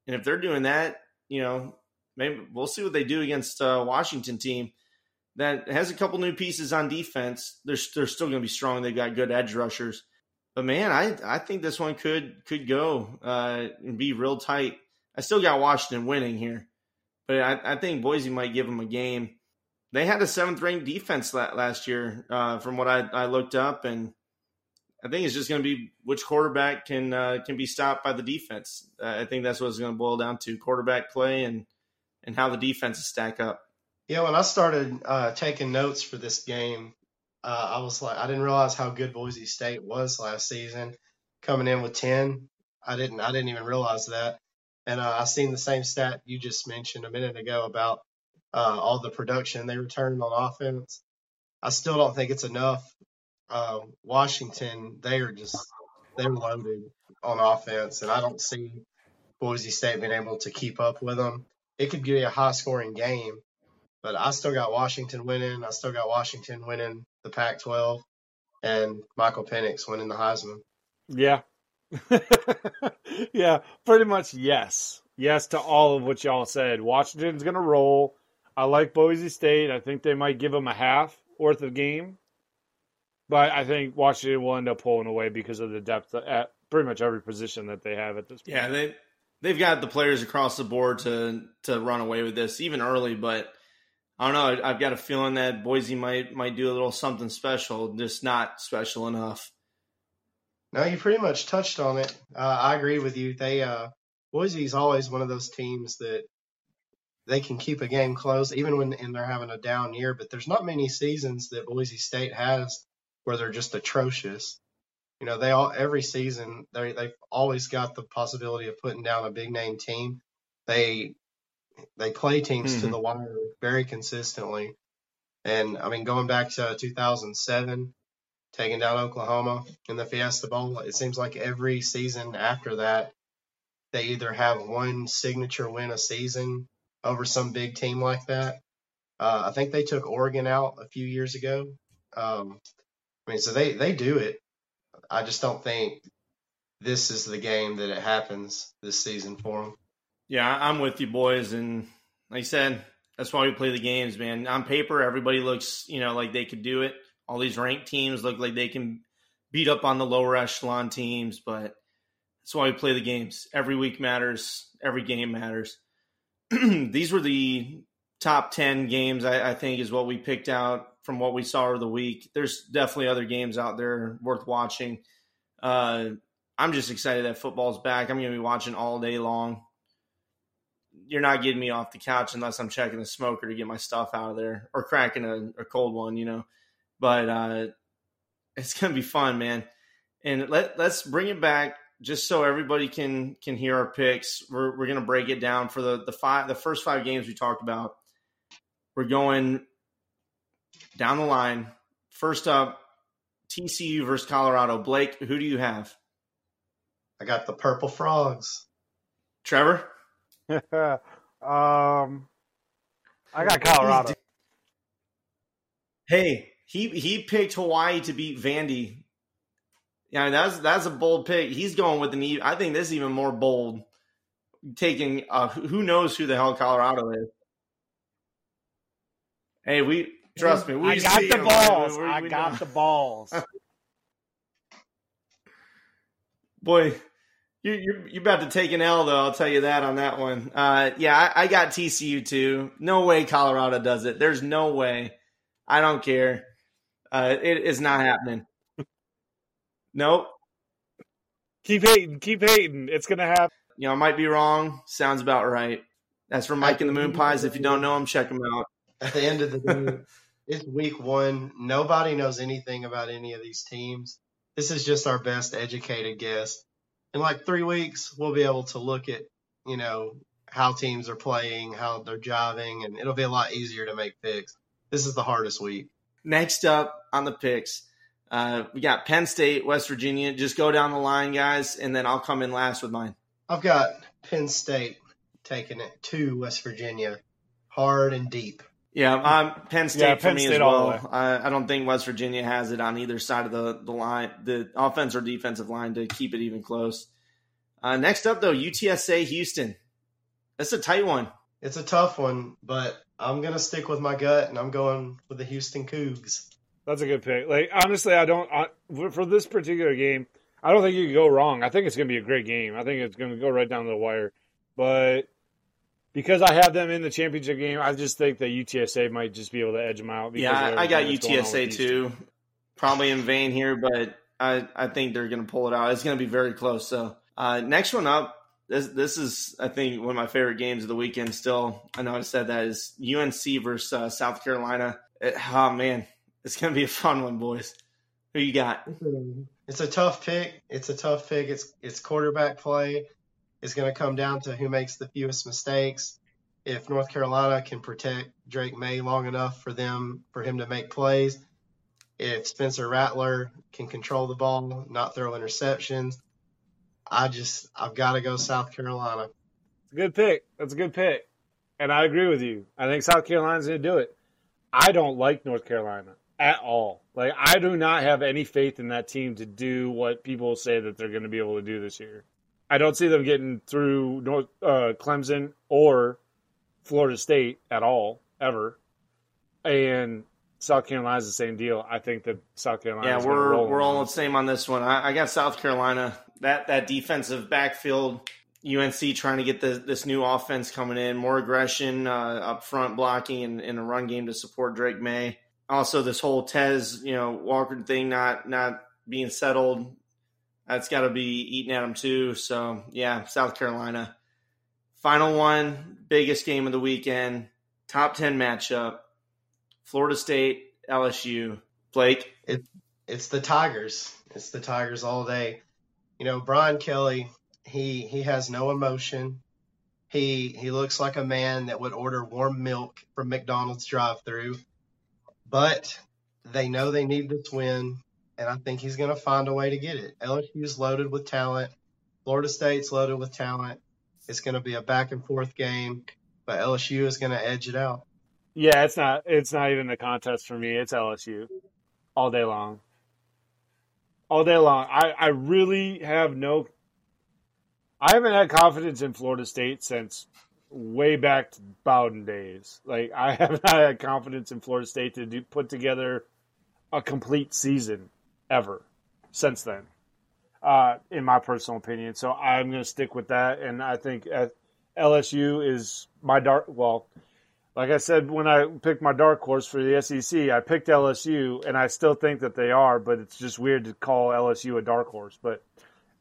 and if they're doing that, you know, maybe we'll see what they do against a Washington team that has a couple new pieces on defense. They're they're still going to be strong. They've got good edge rushers. But man, I I think this one could could go uh, and be real tight. I still got Washington winning here, but I, I think Boise might give them a game. They had a seventh ranked defense last year, uh, from what I, I looked up, and I think it's just going to be which quarterback can uh, can be stopped by the defense. Uh, I think that's what it's going to boil down to: quarterback play and and how the defenses stack up. Yeah, when I started uh, taking notes for this game, uh, I was like, I didn't realize how good Boise State was last season, coming in with ten. I didn't, I didn't even realize that. And uh, I seen the same stat you just mentioned a minute ago about uh, all the production they returned on offense. I still don't think it's enough. Uh, Washington, they are just they're loaded on offense, and I don't see Boise State being able to keep up with them. It could be a high scoring game, but I still got Washington winning. I still got Washington winning the Pac 12 and Michael Penix winning the Heisman. Yeah. [LAUGHS] yeah, pretty much yes. Yes to all of what y'all said. Washington's going to roll. I like Boise State. I think they might give them a half worth of game. But I think Washington will end up pulling away because of the depth at pretty much every position that they have at this point. Yeah, they they've got the players across the board to to run away with this even early, but I don't know. I've got a feeling that Boise might might do a little something special, just not special enough. No, you pretty much touched on it. Uh, I agree with you. They uh, Boise's always one of those teams that they can keep a game close even when and they're having a down year. But there's not many seasons that Boise State has where they're just atrocious. You know, they all every season they they've always got the possibility of putting down a big name team. They they play teams to Mhm. the wire very consistently. And I mean, going back to 2007, taking down Oklahoma in the Fiesta Bowl, it seems like every season after that, they either have one signature win a season over some big team like that. Uh, I think they took Oregon out a few years ago. Um, I mean, so they, they do it. I just don't think this is the game that it happens this season for them. Yeah, I'm with you, boys, and like I said, that's why we play the games, man. On paper, everybody looks, you know, like they could do it. All these ranked teams look like they can beat up on the lower echelon teams, but that's why we play the games. Every week matters. Every game matters. [CLEARS THROAT] These were the top 10 games, I, I, think, is what we picked out from what we saw over the week. There's definitely other games out there worth watching. Uh, I'm just excited that football's back. I'm going to be watching all day long. You're not getting me off the couch unless I'm checking the smoker to get my stuff out of there or cracking a, a cold one, you know. But uh, it's to be fun, man. And let let's bring it back just so everybody can can hear our picks. We're we're to break it down for the the five the first five games we talked about. We're going down the line. First up, TCU versus Colorado. Blake, who do you have? I got the Purple Frogs. Trevor? [LAUGHS] um, I got Colorado. Hey, he he picked Hawaii to beat Vandy. Yeah, that's that's a bold pick. He's going with an. I think this is even more bold. Taking uh, who knows who the hell Colorado is. Hey, we trust me. We I got the balls. We, we, I got know. the balls. [LAUGHS] Boy, you, you're you're about to take an L though. I'll tell you that on that one. Uh, yeah, I, I got TCU too. No way Colorado does it. There's no way. I don't care. Uh, it is not happening. [LAUGHS] Nope. Keep hating. Keep hating. It's gonna happen. You know, I might be wrong. Sounds about right. That's from Mike and the Moon Pies. If you don't know them, check them out. At the end of the day, [LAUGHS] it's week one. Nobody knows anything about any of these teams. This is just our best educated guess. In like three weeks, we'll be able to look at, you know, how teams are playing, how they're jiving, and it'll be a lot easier to make picks. This is the hardest week. Next up on the picks, uh, we got Penn State, West Virginia. Just go down the line, guys, and then I'll come in last with mine. I've got Penn State taking it to West Virginia, hard and deep. Yeah, um, Penn State yeah, for Penn me State as well. I, I, don't think West Virginia has it on either side of the, the line, the offense or defensive line to keep it even close. Uh, next up, though, UTSA Houston. That's a tight one. It's a tough one, but I'm going to stick with my gut, and I'm going with the Houston Cougs. That's a good pick. Like honestly, I don't I, for this particular game. I don't think you can go wrong. I think it's going to be a great game. I think it's going to go right down the wire. But because I have them in the championship game, I just think that UTSA might just be able to edge them out. Yeah, I got UTSA too. Probably in vain here, but I, I think they're going to pull it out. It's going to be very close. So uh, next one up, this this is I think one of my favorite games of the weekend. Still, I know I said that is UNC versus uh, South Carolina. It, oh man, it's going to be a fun one, boys. Who you got? It's a tough pick. It's a tough pick. It's it's quarterback play. It's going to come down to who makes the fewest mistakes. If North Carolina can protect Drake Maye long enough for them for him to make plays, if Spencer Rattler can control the ball, not throw interceptions, I just I've got to go South Carolina. It's a good pick. That's a good pick, and I agree with you. I think South Carolina's going to do it. I don't like North Carolina at all. Like I do not have any faith in that team to do what people say that they're going to be able to do this year. I don't see them getting through North uh, Clemson or Florida State at all ever. And South Carolina's the same deal. I think that South Carolina. Yeah, we're we're all the same on this one. I, I, got South Carolina. That that defensive backfield, UNC trying to get the, this new offense coming in, more aggression uh, up front, blocking, and, and a run game to support Drake Maye. also this whole Tez, you know, Walker thing not not being settled. That's got to be eating at them too. So yeah, South Carolina. Final one, biggest game of the weekend, top ten matchup, Florida State LSU. Blake, it, it's the Tigers. It's the Tigers all day. You know, Brian Kelly, he he has no emotion. He he looks like a man that would order warm milk from McDonald's drive-through but they know they need this win, and I think he's going to find a way to get it. LSU's loaded with talent. Florida State's loaded with talent. It's going to be a back and forth game, but LSU is going to edge it out. Yeah, it's not. It's not even a contest for me. It's LSU all day long. All day long. I, I really have no. I haven't had confidence in Florida State since way back to Bowden days. Like I [LAUGHS] have not had confidence in Florida State to do, put together a complete season ever. since then, uh, in my personal opinion. So I'm going to stick with that, and I think LSU is my dark. Well, like I said when I picked my dark horse for the SEC, I picked LSU, and I still think that they are, but it's just weird to call LSU a dark horse. But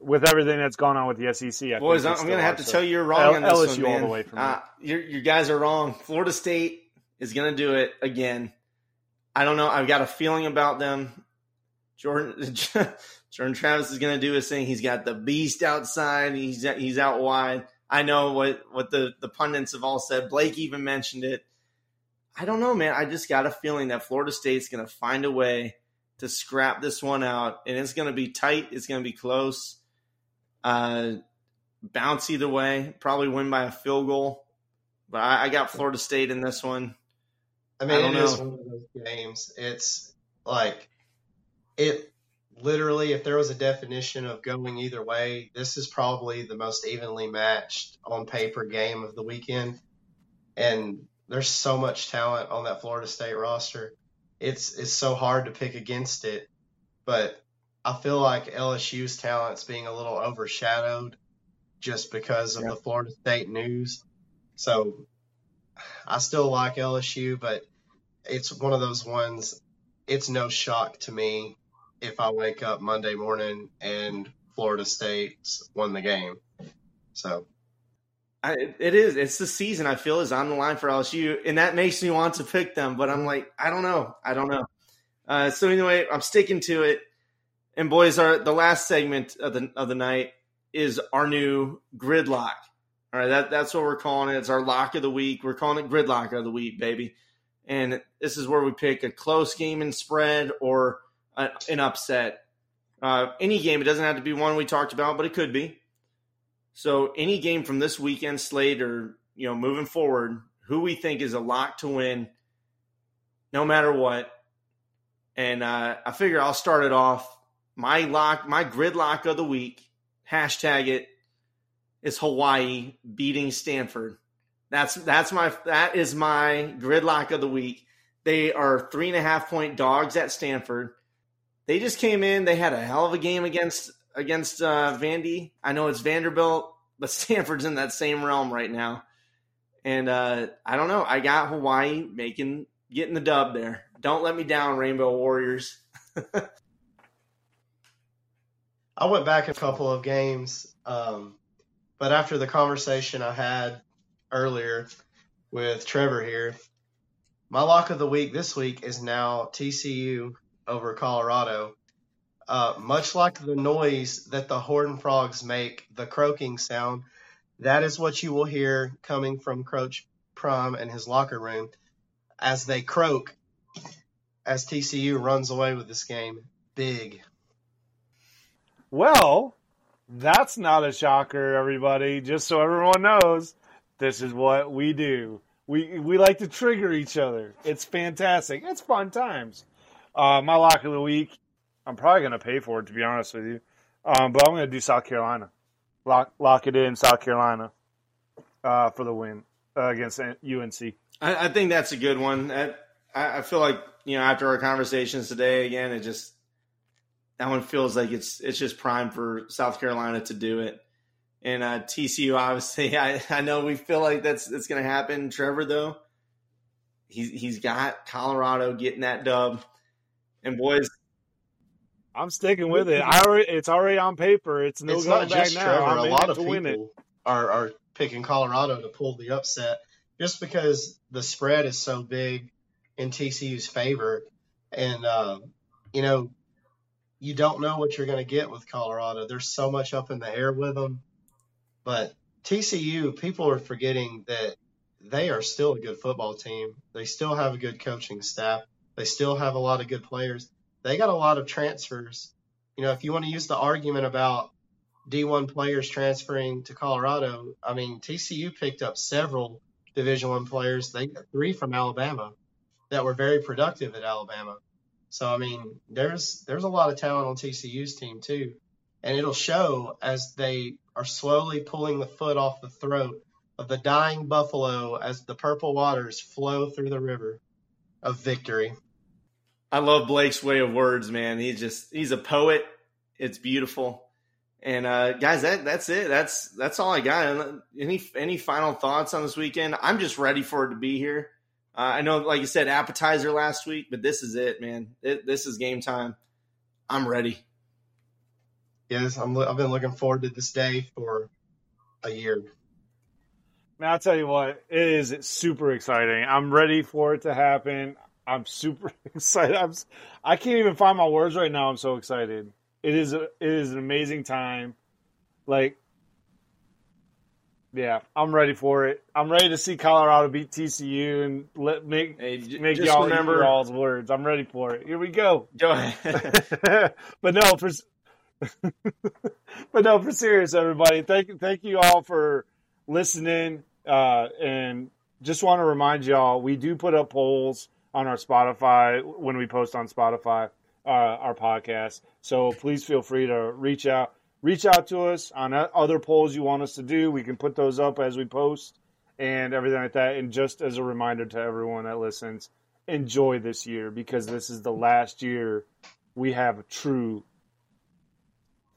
with everything that's gone on with the SEC, I boys, I'm going to have to so. tell you you're wrong L- on this LSU one, man. all the way from uh, you guys are wrong. Florida State is going to do it again. I don't know. I've got a feeling about them. Jordan [LAUGHS] Jordan Travis is going to do his thing. He's got the beast outside. He's he's out wide. I know what what the the pundits have all said. Blake even mentioned it. I don't know, man. I just got a feeling that Florida State's going to find a way to scrap this one out, and it's going to be tight. It's going to be close. Uh, bounce either way. Probably win by a field goal, but I, I got Florida State in this one. I mean, I it is one of those games. It's like it literally, if there was a definition of going either way, this is probably the most evenly matched on paper game of the weekend. And there's so much talent on that Florida State roster. It's it's so hard to pick against it, but I feel like LSU's talent's being a little overshadowed just because of yeah. the Florida State news. So I still like LSU, but it's one of those ones. It's no shock to me if I wake up Monday morning and Florida State's won the game. So I, it is. It's the season. I feel is on the line for LSU, and that makes me want to pick them. But I'm like, I don't know. I don't know. Uh, so anyway, I'm sticking to it. And boys, our the last segment of the of the night is our new gridlock. All right, that that's what we're calling it. It's our lock of the week. We're calling it gridlock of the week, baby. And this is where we pick a close game and spread or an upset. Uh, any game, it doesn't have to be one we talked about, but it could be. So any game from this weekend slate or you know moving forward, who we think is a lock to win, no matter what. And uh, I figure I'll start it off. My lock, my gridlock of the week, hashtag it, is Hawaii beating Stanford. That's that's my that is my gridlock of the week. They are three and a half point dogs at Stanford. They just came in. They had a hell of a game against against uh, Vandy. I know it's Vanderbilt, [LAUGHS] but Stanford's in that same realm right now. And uh, I don't know. I got Hawaii making getting the dub there. Don't let me down, Rainbow Warriors. [LAUGHS] I went back a couple of games, um, but after the conversation I had earlier with Trevor here. My lock of the week this week is now TCU over Colorado. Uh, much like the noise that the Horned Frogs make, the croaking sound, that is what you will hear coming from Coach Prime and his locker room as they croak as TCU runs away with this game. Big. Well, that's not a shocker, everybody. Just so everyone knows, this is what we do. We we like to trigger each other. It's fantastic. It's fun times. Uh, my lock of the week. I'm probably going to pay for it to be honest with you, um, but I'm going to do South Carolina. Lock lock it in South Carolina uh, for the win uh, against UNC. I, I, think that's a good one. I, I feel like you know after our conversations today, again, it just that one feels like it's it's just prime for South Carolina to do it. And uh, TCU, obviously, [LAUGHS] I, I know we feel like that's that's going to happen. Trevor, though, he's he's got Colorado getting that dub. And boys, I'm sticking with it. I already, it's already on paper. It's no it's going back now. Trevor. I'm a lot of people are are picking Colorado to pull the upset just because the spread is so big in TCU's favor, and uh, you know you don't know what you're going to get with Colorado. There's so much up in the air with them. But TCU, people are forgetting that they are still a good football team. They still have a good coaching staff. They still have a lot of good players. They got a lot of transfers. You know, if you want to use the argument about D1 players transferring to Colorado, I mean, TCU picked up several Division One players. They got three from Alabama that were very productive at Alabama. So I mean, there's there's a lot of talent on TCU's team too, and it'll show as they are slowly pulling the foot off the throat of the dying buffalo as the purple waters flow through the river of victory. I love Blake's way of words, man. He's just he's a poet It's beautiful. And uh, guys, that that's it. That's that's all I got. Any any final thoughts on this weekend? I'm just ready for it to be here. Uh, I know, like you said, appetizer last week, but this is it, man. It, this is game time. I'm ready. Yes, I'm. I've been looking forward to this day for a year. Man, I'll tell you what, it is super exciting. I'm ready for it to happen. I'm super [LAUGHS] excited. I'm, I can't even find my words right now. I'm so excited. It is a, it is an amazing time. Like, yeah, I'm ready for it. I'm ready to see Colorado beat TCU and let make Hey, j- make y'all remember- remember all's words. I'm ready for it. Here we go. [LAUGHS] Go ahead. [LAUGHS] but no, for but no, for serious, everybody. Thank thank you all for listening. Uh, and just want to remind y'all, we do put up polls on our Spotify when we post on Spotify uh, our podcast. So please feel free to reach out, reach out to us on other polls you want us to do. We can put those up as we post and everything like that. And just as a reminder to everyone that listens, enjoy this year because this is the last year we have a true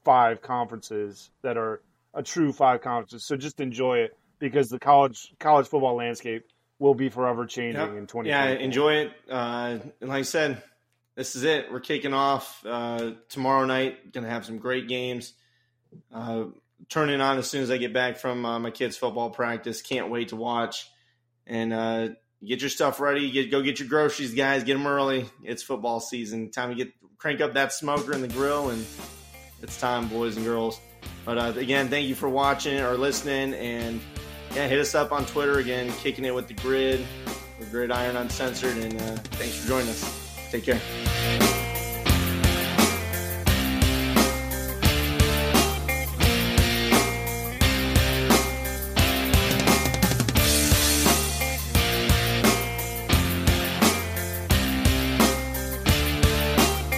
five conferences that are a true five conferences. So just enjoy it because the college college football landscape will be forever changing Yep. in 20. Yeah, enjoy it. Uh, and like I said, this is it. We're kicking off uh, tomorrow night. Going to have some great games. Uh, turning on as soon as I get back from uh, my kids' football practice. Can't wait to watch. And uh, get your stuff ready. Get go get your groceries, guys. Get them early. It's football season. Time to get crank up that smoker in the grill, and it's time, boys and girls. But uh, again, thank you for watching or listening, and yeah, hit us up on Twitter again, kicking it with the grid, the Gridiron Uncensored, and uh, thanks for joining us. Take care.